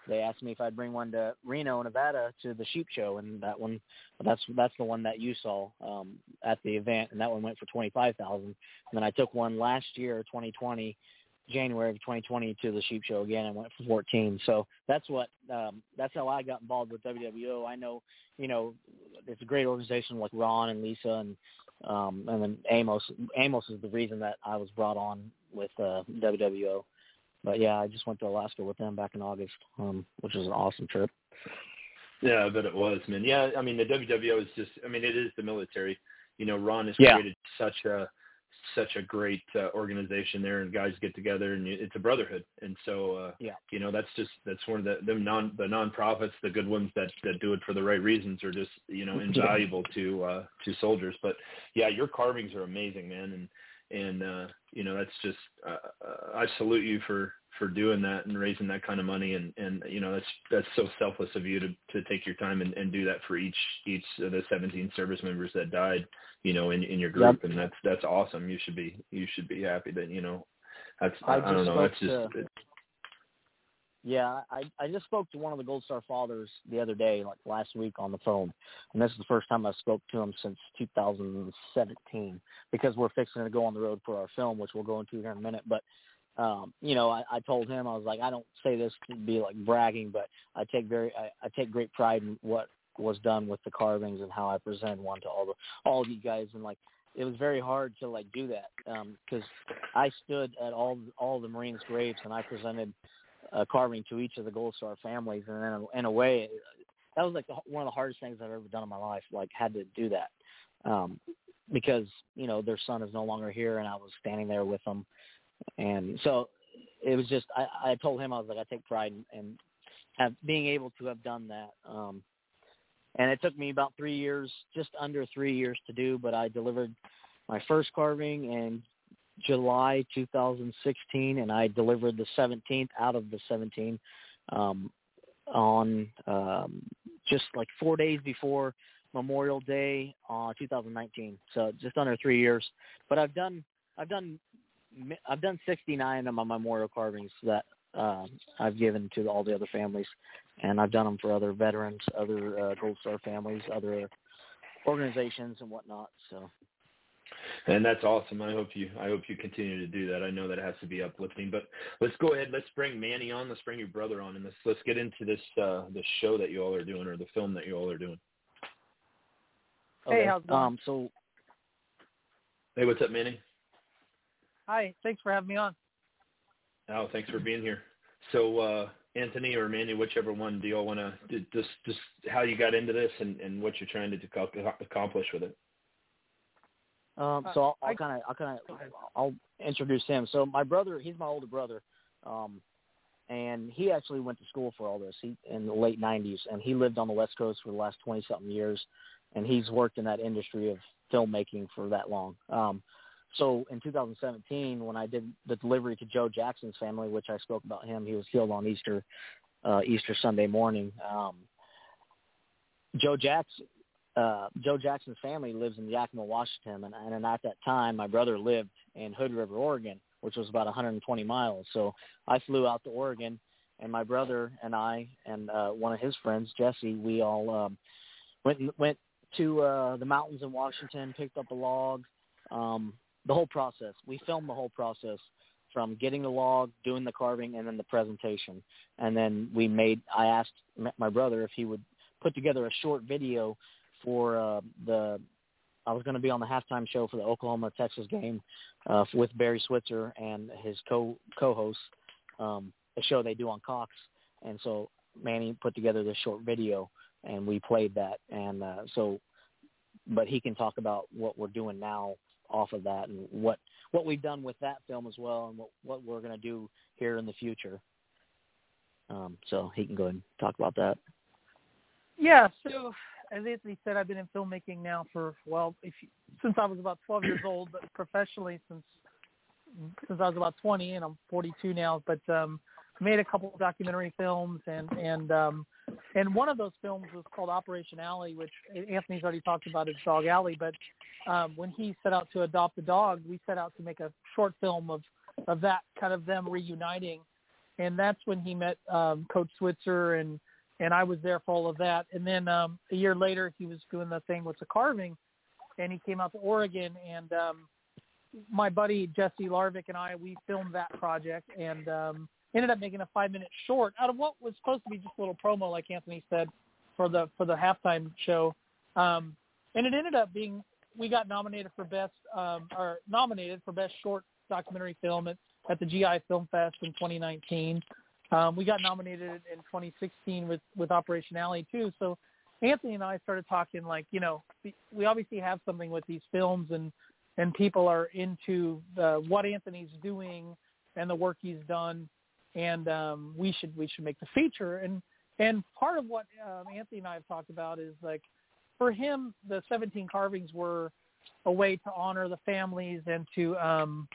they asked me if I'd bring one to Reno, Nevada, to the sheep show, and that one, that's that's the one that you saw um, at the event, and that one went for twenty five thousand. And then I took one last year, 2020, January of 2020, to the sheep show again, and went for 14. So that's what um, that's how I got involved with WWO. I know, you know, it's a great organization like Ron and Lisa and um, and then Amos. Amos is the reason that I was brought on with uh, WWO. But yeah, I just went to Alaska with them back in August, um, which was an awesome trip. Yeah, I bet it was, man. Yeah, I mean the WWO is just I mean it is the military. You know, Ron has Yeah. created such a such a great uh, organization there and guys get together and it's a brotherhood. And so uh Yeah. you know, that's just that's one of the them non the nonprofits, the good ones that that do it for the right reasons are just, you know, invaluable to uh to soldiers. But yeah, your carvings are amazing, man, and and uh you know, that's just uh, uh, I salute you for for doing that and raising that kind of money. And and you know that's that's so selfless of you to to take your time and, and do that for each each of the 17 service members that died you know in in your group. And that's that's awesome. You should be you should be happy that you know that's I I, don't know. that's just to- it's, Yeah, I I just spoke to one of the Gold Star fathers the other day, like last week on the phone, and this is the first time I spoke to him since 2017 because we're fixing to go on the road for our film, which we'll go into here in a minute. But um, you know, I, I told him I was like, I don't say this to be like bragging, but I take very I, I take great pride in what was done with the carvings and how I presented one to all the all of you guys, and like it was very hard to like do that because I stood at all all the Marines' graves and I presented a carving to each of the Gold Star families, and then in a way, that was like the, one of the hardest things I've ever done in my life. Like had to do that um, because you know their son is no longer here, and I was standing there with them, and so it was just I, I told him I was like I take pride in, in have being able to have done that. Um, and it took me about three years, just under three years to do, but I delivered my first carving in July 2016, and I delivered the 17th out of the 17 um, on um, just like four days before Memorial Day, uh, 2019. So just under three years. But I've done I've done I've done 69 of my memorial carvings that uh, I've given to all the other families, and I've done them for other veterans, other uh, Gold Star families, other organizations, and whatnot. So. And that's awesome. I hope you I hope you continue to do that. I know that it has to be uplifting. But let's go ahead. Let's bring Manny on. Let's bring your brother on, and let's let's get into this uh, this show that you all are doing, or the film that you all are doing. Okay. Hey, how's it going? Um, so. Hey, what's up, Manny? Hi. Thanks for having me on. Oh, thanks for being here. So, uh, Anthony or Manny, whichever one, do y'all want to just just how you got into this and, and what you're trying to accomplish with it? Um, so I'll, I'll kind of I'll kind of I'll introduce him. So my brother, he's my older brother, um, and he actually went to school for all this. He in the late '90s, and he lived on the West Coast for the last 20 something years, and he's worked in that industry of filmmaking for that long. Um, so in 2017, when I did the delivery to Joe Jackson's family, which I spoke about him, he was killed on Easter uh, Easter Sunday morning. Um, Joe Jackson. Uh, Joe Jackson's family lives in Yakima, Washington, and, and at that time, my brother lived in Hood River, Oregon, which was about 120 miles. So I flew out to Oregon, and my brother and I and uh, one of his friends, Jesse, we all um, went went to uh, the mountains in Washington, picked up a log, um, the whole process. We filmed the whole process from getting the log, doing the carving, and then the presentation. And then we made. I asked my brother if he would put together a short video for uh, the. I was going to be on the halftime show for the Oklahoma Texas game uh, with Barry Switzer and his co co-host, um, a show they do on Cox. And so Manny put together this short video, and we played that. And uh, so, but he can talk about what we're doing now off of that and what what we've done with that film as well and what what we're going to do here in the future. Um, so he can go and talk about that. Yeah. So as Anthony said, I've been in filmmaking now for well, if you, since I was about 12 years old, but professionally since since I was about 20, and I'm 42 now. But um, made a couple of documentary films, and and um, and one of those films was called Operation Allie, which Anthony's already talked about as Dog Allie. But um, when he set out to adopt a dog, we set out to make a short film of of that kind of them reuniting, and that's when he met um, Coach Switzer and and I was there for all of that. And then um, a year later, he was doing the thing with the carving, and he came out to Oregon and. Um, my buddy Jesse Larvik and I, we filmed that project, and um, ended up making a five minute short out of what was supposed to be just a little promo, like Anthony said, for the for the halftime show. Um, and it ended up being we got nominated for best um, or nominated for best short documentary film at, at the GI Film Fest in 2019. Um, we got nominated in 2016 with with Operation Allie too. So Anthony and I started talking like you know we obviously have something with these films and and people are into the, what Anthony's doing and the work he's done and um, we should we should make the feature. And and part of what um, Anthony and I have talked about is like for him, the 17 carvings were a way to honor the families and to um,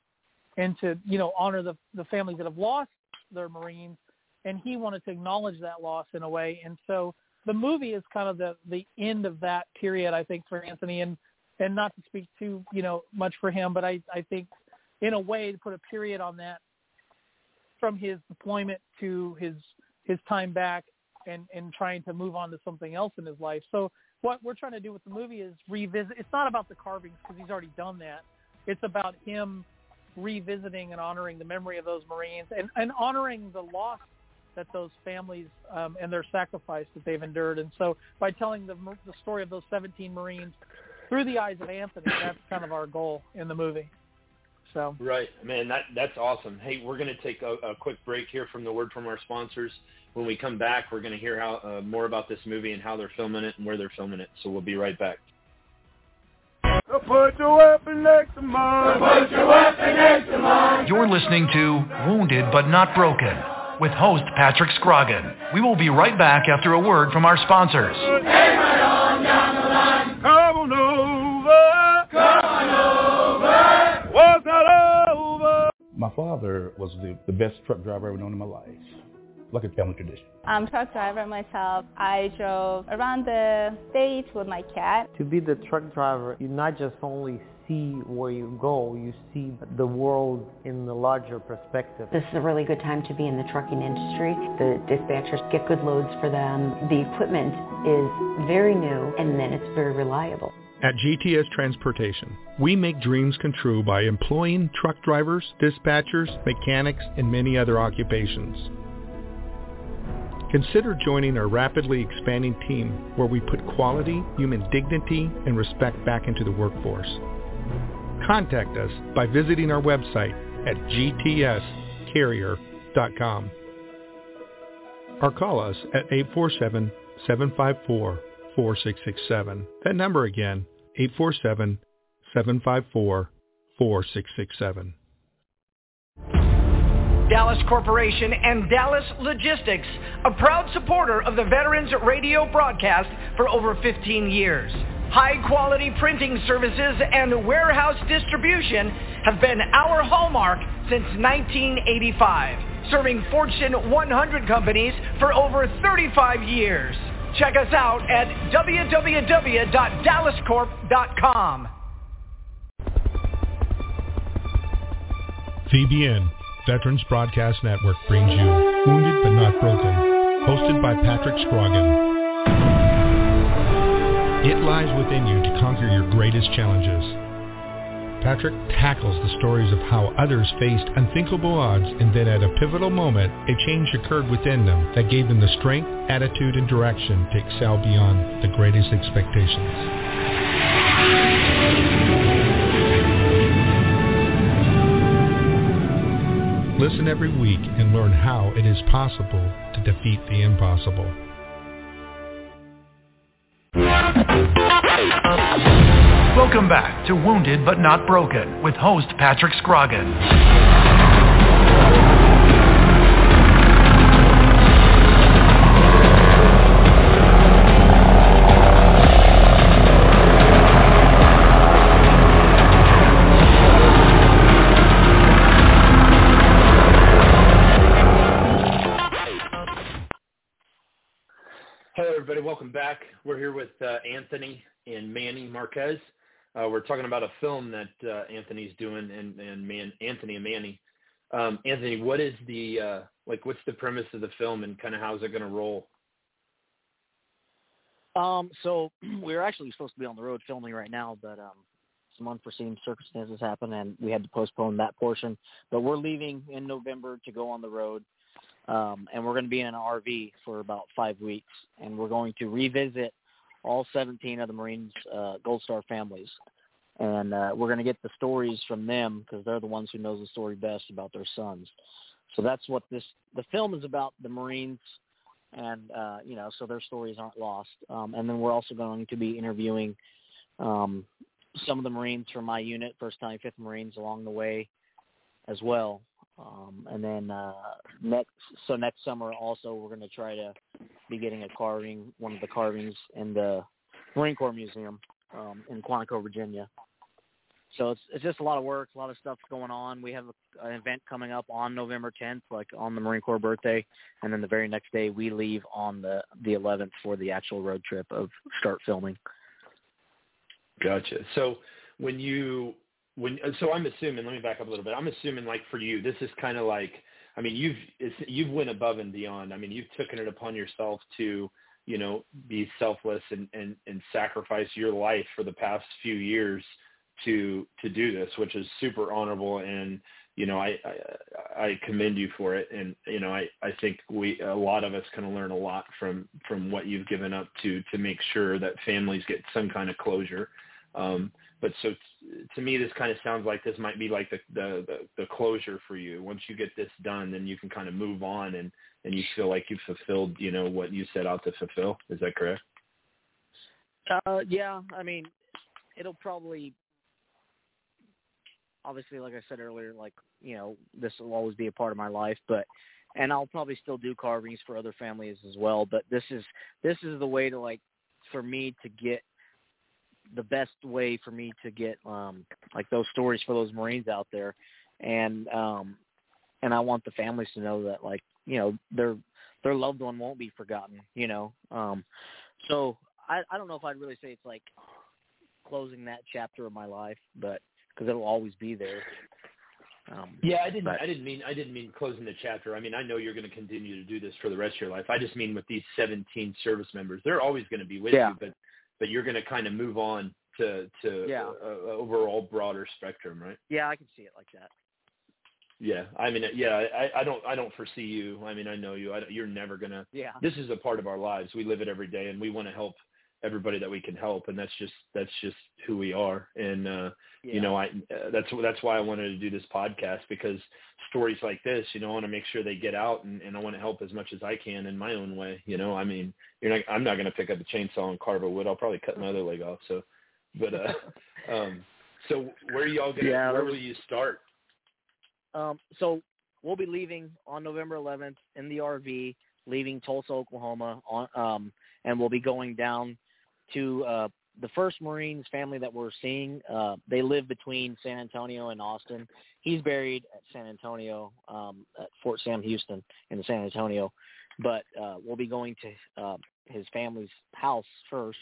and to you know honor the the families that have lost their Marines. And he wanted to acknowledge that loss in a way. And so the movie is kind of the the end of that period, I think, for Anthony. And and not to speak too you know much for him, but I I think in a way to put a period on that from his deployment to his his time back and and trying to move on to something else in his life. So what we're trying to do with the movie is revisit. It's not about the carvings because he's already done that. It's about him revisiting and honoring the memory of those Marines and and honoring the loss that those families um, and their sacrifice that they've endured. And so by telling the the story of those 17 Marines through the eyes of Anthony, that's kind of our goal in the movie. So right, man, that that's awesome. Hey, we're going to take a, a quick break here from the word from our sponsors. When we come back, we're going to hear how uh, more about this movie and how they're filming it and where they're filming it. So we'll be right back. Put your weapon next to mine. Put your weapon next to mine. You're listening to Wounded but Not Broken with host Patrick Scroggin. We will be right back after a word from our sponsors. My father was the, the best truck driver I've ever known in my life. Like a family tradition. I'm a truck driver myself. I drove around the state with my cat. To be the truck driver, you not just only see where you go, you see the world in the larger perspective. This is a really good time to be in the trucking industry. The dispatchers get good loads for them. The equipment is very new and then it's very reliable. At GTS Transportation, we make dreams come true by employing truck drivers, dispatchers, mechanics, and many other occupations. Consider joining our rapidly expanding team where we put quality, human dignity, and respect back into the workforce. Contact us by visiting our website at gtscarrier.com or call us at 847-754-4667. That number again, 847-754-4667. Dallas Corporation and Dallas Logistics, a proud supporter of the Veterans Radio broadcast for over 15 years. High-quality printing services and warehouse distribution have been our hallmark since 1985, serving Fortune 100 companies for over 35 years. Check us out at www.dallascorp.com. VBN, Veterans Broadcast Network, brings you Wounded but Not Broken, hosted by Patrick Scroggin. It lies within you to conquer your greatest challenges. Patrick tackles the stories of how others faced unthinkable odds and then at a pivotal moment, a change occurred within them that gave them the strength, attitude, and direction to excel beyond the greatest expectations. Listen every week and learn how it is possible to defeat the impossible. Welcome back to Wounded but Not Broken with host Patrick Scroggin. Hello, everybody. Welcome back. We're here with uh, Anthony and Manny Marquez. Uh, we're talking about a film that uh, Anthony's doing, and and Man, Anthony and Manny. Um, Anthony, what is the uh, like? What's the premise of the film, and kind of how's it going to roll? Um, so we're actually supposed to be on the road filming right now, but um, some unforeseen circumstances happened, and we had to postpone that portion. But we're leaving in November to go on the road, um, and we're going to be in an RV for about five weeks, and we're going to revisit all 17 of the Marines' uh, Gold Star families, and uh, we're going to get the stories from them because they're the ones who knows the story best about their sons. So that's what this the film is about: the Marines and uh, you know, so their stories aren't lost. Um, and then we're also going to be interviewing um, some of the Marines from my unit, First Time Fifth Marines, along the way as well. Um, and then uh, next, so next summer also we're going to try to be getting a carving, one of the carvings in the Marine Corps Museum um, in Quantico, Virginia. So it's it's just a lot of work, a lot of stuff going on. We have a, an event coming up on November 10th, like on the Marine Corps birthday, and then the very next day we leave on the the 11th for the actual road trip of start filming. Gotcha. So when you when so I'm assuming. Let me back up a little bit. I'm assuming like for you, this is kind of like. I mean, you've you've went above and beyond. I mean, you've taken it upon yourself to you know be selfless and and and sacrifice your life for the past few years to to do this, which is super honorable and you know I, I I commend you for it and you know I I think we a lot of us can learn a lot from from what you've given up to to make sure that families get some kind of closure Um, but so t- to me, this kind of sounds like this might be like the, the the the closure for you. Once you get this done, then you can kind of move on and and you feel like you've fulfilled you know what you set out to fulfill. Is that correct? Uh, yeah, I mean, it'll probably obviously, like I said earlier, like you know, this will always be a part of my life, but and I'll probably still do carvings for other families as well. But this is this is the way to like for me to get the best way for me to get um like those stories for those Marines out there, and um and I want the families to know that like you know their their loved one won't be forgotten. You know, um so I I don't know if I'd really say it's like closing that chapter of my life, but because it'll always be there. Um, yeah, I didn't. but- I didn't mean. I didn't mean closing the chapter. I mean, I know you're going to continue to do this for the rest of your life. I just mean with these 17 service members, they're always going to be with Yeah. you, but but you're going to kind of move on to to Yeah. a, a overall broader spectrum, right? Yeah, I can see it like that. Yeah, I mean, yeah, I, I don't, I don't foresee you. I mean, I know you. I, you're never gonna. Yeah. This is a part of our lives. We live it every day, and we want to help everybody that we can help, and that's just, that's just who we are. And uh, Yeah. you know, I, uh, that's that's why I wanted to do this podcast because stories like this, you know, I want to make sure they get out, and, and I want to help as much as I can in my own way. You know, I mean, you're not, I'm not gonna pick up a chainsaw and carve a wood. I'll probably cut my other leg off. So, but uh, um, so where are y'all gonna? Yeah, where that will you start? Um, so we'll be leaving on November 11th in the RV, leaving Tulsa, Oklahoma, on, um, and we'll be going down to uh, the first Marines family that we're seeing. Uh, they live between San Antonio and Austin. He's buried at San Antonio, um, at Fort Sam Houston in San Antonio, but uh, we'll be going to uh, his family's house first.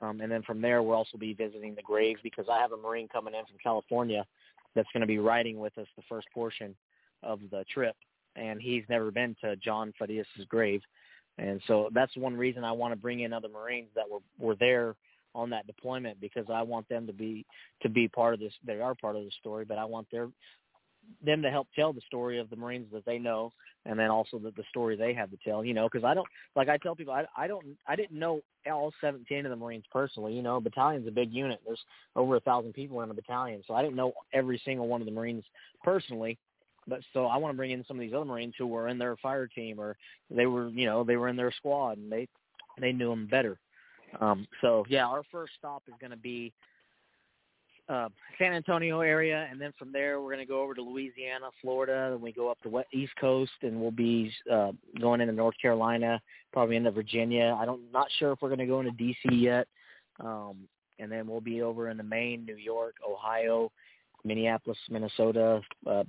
Um, and then from there, we'll also be visiting the graves because I have a Marine coming in from California that's going to be riding with us the first portion of the trip, and he's never been to John Fadias's grave, and so that's one reason I want to bring in other Marines that were were there on that deployment because I want them to be to be part of this. They are part of the story, but I want their them to help tell the story of the Marines that they know, and then also the, the story they have to tell. You know, because I don't like I tell people I I don't I didn't know all 17 of the Marines personally. You know, battalion's a big unit. There's over a thousand people in a battalion, so I didn't know every single one of the Marines personally. But so I want to bring in some of these other Marines who were in their fire team or they were, you know, they were in their squad and they they knew them better. Um, so yeah, our first stop is going to be uh, San Antonio area, and then from there we're going to go over to Louisiana, Florida, and we go up the west, East Coast, and we'll be uh, going into North Carolina, probably into Virginia. I don't not sure if we're going to go into DC yet, um, and then we'll be over into Maine, New York, Ohio, Minneapolis, Minnesota. Uh,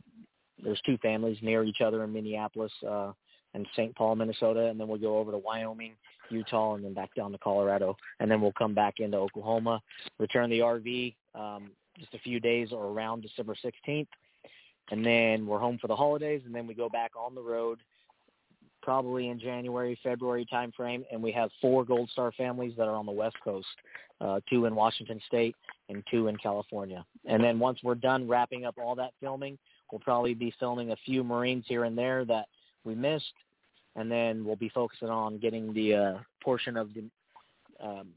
there's two families near each other in Minneapolis uh, and St. Paul, Minnesota, and then we'll go over to Wyoming, Utah, and then back down to Colorado, and then we'll come back into Oklahoma, return the RV um, just a few days or around December 16th, and then we're home for the holidays, and then we go back on the road probably in January, February timeframe, and we have four Gold Star families that are on the West Coast, uh, two in Washington State and two in California. And then once we're done wrapping up all that filming, we'll probably be filming a few Marines here and there that we missed, and then we'll be focusing on getting the uh, portion of the um,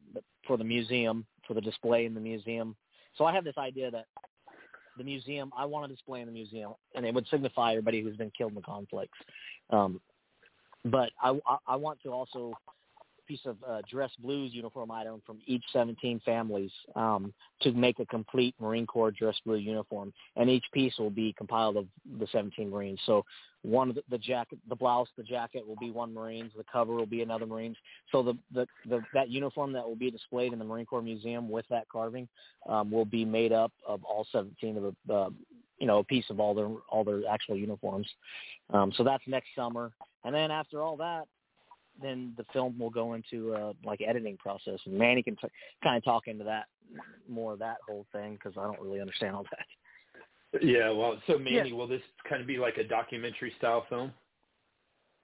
for the museum for the display in the museum. So I have this idea that the museum I want to display in the museum, and it would signify everybody who's been killed in the conflicts. Um, but I, I, I want to also piece of uh, dress blues uniform item from each 17 families um, to make a complete Marine Corps dress blue uniform, and each piece will be compiled of the 17 Marines. So one of the, the jacket, the blouse, the jacket will be one Marines, the cover will be another Marines. So the, the, the that uniform that will be displayed in the Marine Corps Museum with that carving um, will be made up of all 17 of the uh, you know a piece of all their all their actual uniforms. Um, so that's next summer, and then after all that, then the film will go into uh, like editing process, and Manny can t- kind of talk into that more of that whole thing because I don't really understand all that. Yeah, well, so Manny, Yeah. will this kind of be like a documentary style film?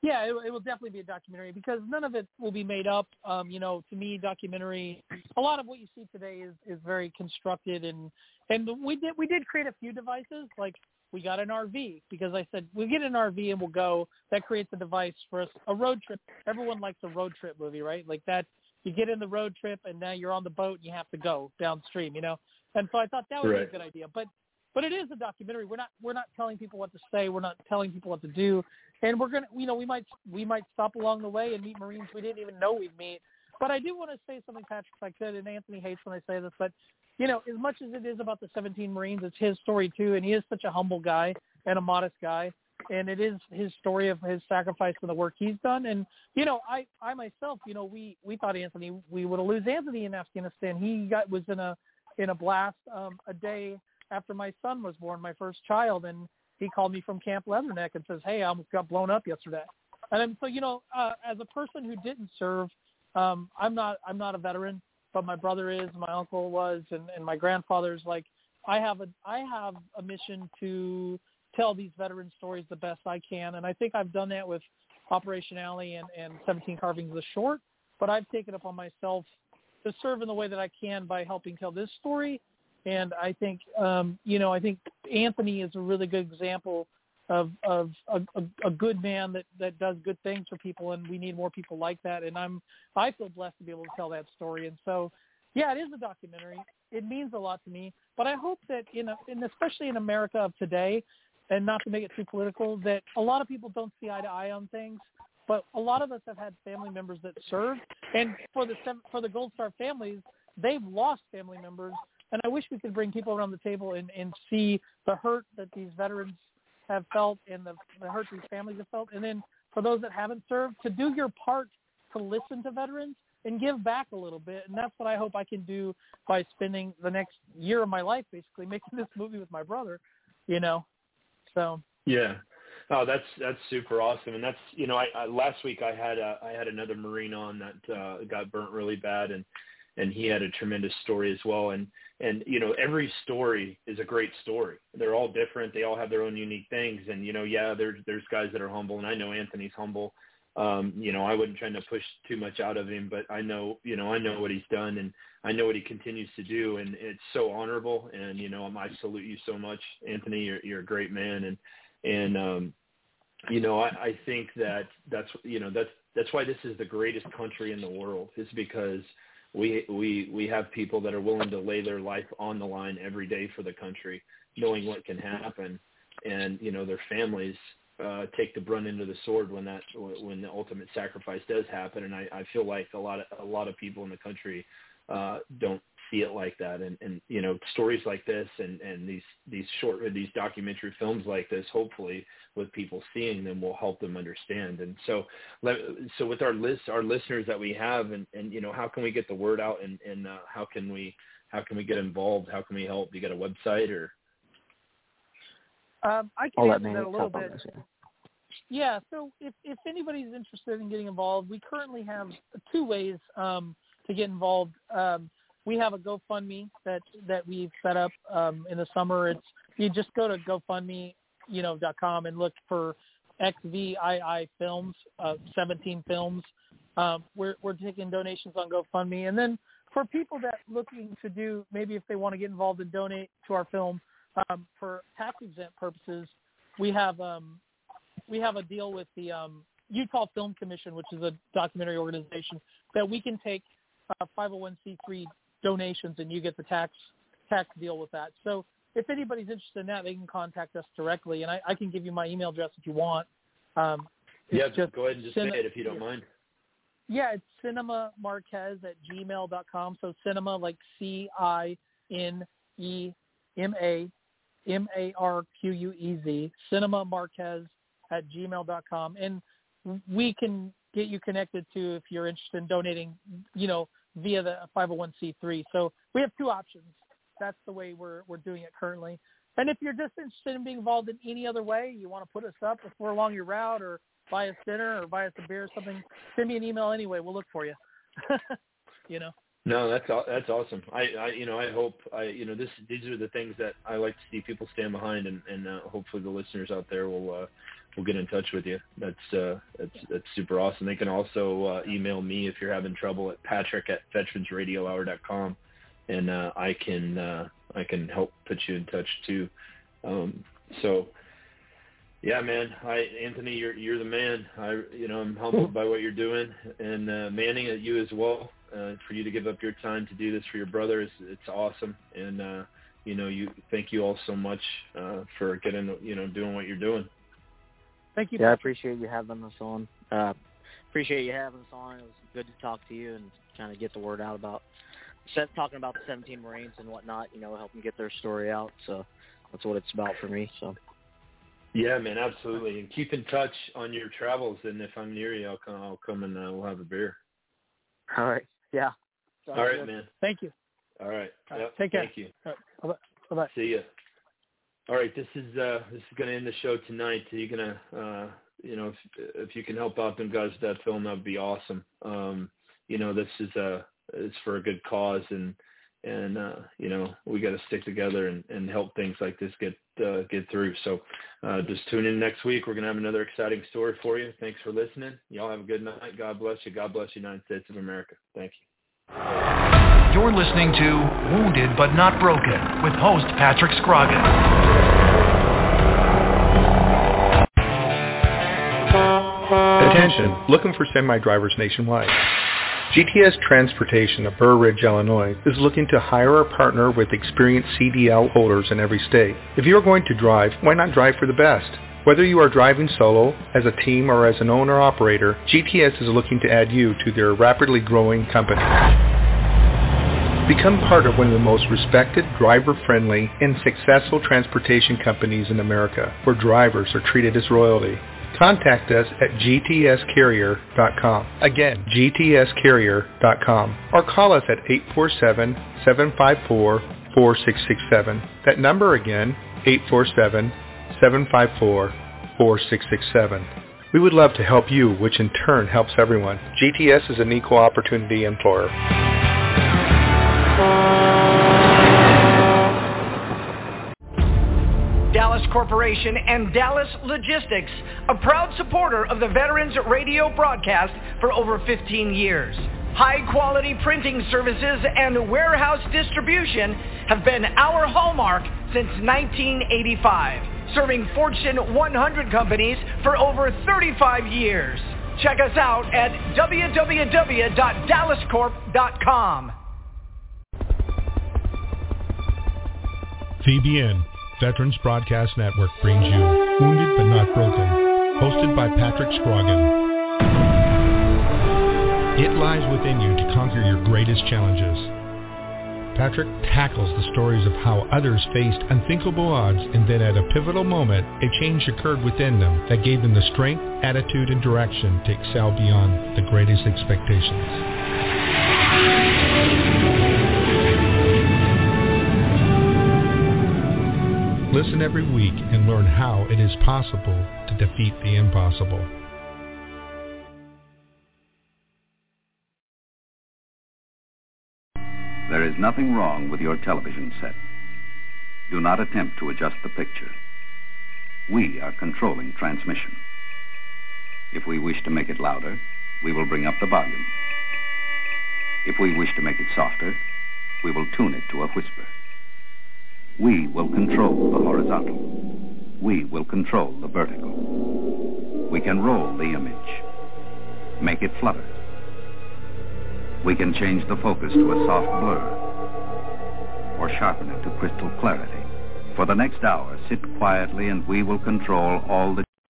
Yeah, it, it will definitely be a documentary because none of it will be made up. Um, you know, to me, documentary. A lot of what you see today is is very constructed and and we did we did create a few devices like we got an RV because I said we get an RV and we'll go. That creates a device for us. A road trip. Everyone likes a road trip movie, right? Like that you get in the road trip and now you're on the boat and you have to go downstream, you know. And so I thought that would right. be a good idea. But but it is a documentary. We're not we're not telling people what to say. We're not telling people what to do. And we're gonna you know we might we might stop along the way and meet Marines we didn't even know we'd meet. But I do want to say something, Patrick, if I could. And Anthony hates when I say this, but you know, as much as it is about the 17 Marines, it's his story too. And he is such a humble guy and a modest guy and it is his story of his sacrifice and the work he's done. And you know, I I myself, you know, we we thought Anthony we would lose Anthony in Afghanistan. He got was in a in a blast um, a day after my son was born, my first child, and he called me from Camp Leatherneck and says, "Hey, I almost got blown up yesterday." And so, you know, uh, as a person who didn't serve, um, I'm not I'm not a veteran, but my brother is, my uncle was, and, and my grandfather's. Like, I have a I have a mission to tell these veteran stories the best I can. And I think I've done that with Operation Allie and, and 17 Carvings the Short, but I've taken up on myself to serve in the way that I can by helping tell this story. And I think, um, you know, I think Anthony is a really good example of of a, a, a good man that that does good things for people, and we need more people like that. And I'm I feel blessed to be able to tell that story. And so, yeah, it is a documentary. It means a lot to me. But I hope that in, a, in especially in America of today, and not to make it too political, that a lot of people don't see eye to eye on things. But a lot of us have had family members that served, and for the for the Gold Star families, they've lost family members. And I wish we could bring people around the table and, and see the hurt that these veterans have felt and the, the hurt these families have felt. And then for those that haven't served, to do your part to listen to veterans and give back a little bit. And that's what I hope I can do by spending the next year of my life basically making this movie with my brother, you know, so. Yeah, oh, that's that's super awesome, and that's you know, I, I last week I had a, I had another Marine on that uh, got burnt really bad, and and he had a tremendous story as well, and and you know, every story is a great story. They're all different. They all have their own unique things, and you know, yeah, there's there's guys that are humble, and I know Anthony's humble. Um, you know, I wasn't trying to push too much out of him, but I know, you know, I know what he's done and I know what he continues to do and it's so honorable and, you know, I salute you so much, Anthony, you're, you're a great man. And, and, um, you know, I, I think that that's, you know, that's, that's why this is the greatest country in the world is because we, we, we have people that are willing to lay their life on the line every day for the country, knowing what can happen and, you know, their families, uh, take the brunt into the sword when that when the ultimate sacrifice does happen. And I, I feel like a lot of a lot of people in the country uh, don't see it like that. And, and you know stories like this and, and these these short these documentary films like this, hopefully with people seeing them will help them understand. And so so with our list our listeners that we have and, and you know how can we get the word out and, and uh, how can we how can we get involved? How can we help? Do you got a website or um, I can answer that a little bit. This, yeah. yeah. So if if anybody's interested in getting involved, we currently have two ways um, to get involved. Um, we have a GoFundMe that that we've set up um, in the summer. It's you just go to GoFundMe, you know, dot com and look for XVII Films, uh, 17 films. Um, we're we're taking donations on GoFundMe, and then for people that looking to do maybe if they want to get involved and donate to our film, um, for tax exempt purposes, we have um, we have a deal with the um, Utah Film Commission, which is a documentary organization that we can take uh, 501c3 donations, and you get the tax tax deal with that. So if anybody's interested in that, they can contact us directly, and I, I can give you my email address if you want. Um, yeah, just go ahead and just cin- say it if you don't mind. Yeah, it's cinema marquez at gmail.com. So cinema like C I N E M A M A R Q U E Z, Cinema Marquez at gmail.com. And we can get you connected to if you're interested in donating, you know, via the 501c3. So we have two options. That's the way we're we're doing it currently. And if you're just interested in being involved in any other way, you want to put us up we're along your route or buy us dinner or buy us a beer or something, send me an email anyway. We'll look for you. you know. No, that's that's awesome. I, I you know I hope I you know this these are the things that I like to see people stand behind, and and uh, hopefully the listeners out there will uh, will get in touch with you. That's uh, that's that's super awesome. They can also uh, email me if you're having trouble at patrick at veteransradiohour.com, and uh, I can uh, I can help put you in touch too. Um, so yeah, man. I Anthony, you're you're the man. I you know I'm humbled by what you're doing, and uh, Manning, at you as well. Uh, for you to give up your time to do this for your brother is it's awesome, and uh, you know you thank you all so much uh, for getting you know doing what you're doing. Thank you. Yeah, I appreciate you having us on. Uh, appreciate you having us on. It was good to talk to you and kind of get the word out about set, talking about the 17 Marines and whatnot. You know, help them get their story out. So that's what it's about for me. So Yeah, man, absolutely. And keep in touch on your travels, and if I'm near you, I'll come. I'll come and uh, we'll have a beer. all right, yeah. All right, man. Thank you. All right. All right, Yep, take care. Thank you. All right, bye bye. See ya. All right, this is uh this is gonna end the show tonight. You're gonna uh you know if if you can help out them guys with that film, that'd be awesome. Um, you know this is a it's for a good cause, and and uh, you know we got to stick together and, and help things like this get uh, get through. So uh, just tune in next week. We're gonna have another exciting story for you. Thanks for listening. Y'all have a good night. God bless you. God bless the United States of America. Thank you. You're listening to Wounded But Not Broken with host Patrick Scroggins. Attention, looking for semi-drivers nationwide. GTS Transportation of Burr Ridge, Illinois is looking to hire or partner with experienced CDL holders in every state. If you are going to drive, why not drive for the best? Whether you are driving solo, as a team, or as an owner-operator, GTS is looking to add you to their rapidly growing company. Become part of one of the most respected, driver-friendly, and successful transportation companies in America, where drivers are treated as royalty. Contact us at gtscarrier.com. Again, gtscarrier.com. Or call us at 847-754-4667. That number again, 847-754-4667. We would love to help you, which in turn helps everyone. GTS is an equal opportunity employer. Dallas Corporation and Dallas Logistics, a proud supporter of the Veterans Radio broadcast for over 15 years. High-quality printing services and warehouse distribution have been our hallmark since 1985, serving Fortune 100 companies for over 35 years. Check us out at www.dallascorp.com. VBN, Veterans Broadcast Network, brings you Wounded But Not Broken, hosted by Patrick Scroggin. It lies within you to conquer your greatest challenges. Patrick tackles the stories of how others faced unthinkable odds and then at a pivotal moment, a change occurred within them that gave them the strength, attitude, and direction to excel beyond the greatest expectations. Listen every week and learn how it is possible to defeat the impossible. There is nothing wrong with your television set. Do not attempt to adjust the picture. We are controlling transmission. If we wish to make it louder, we will bring up the volume. If we wish to make it softer, we will tune it to a whisper. We will control the horizontal. We will control the vertical. We can roll the image, make it flutter. We can change the focus to a soft blur or sharpen it to crystal clarity. For the next hour, sit quietly and we will control all the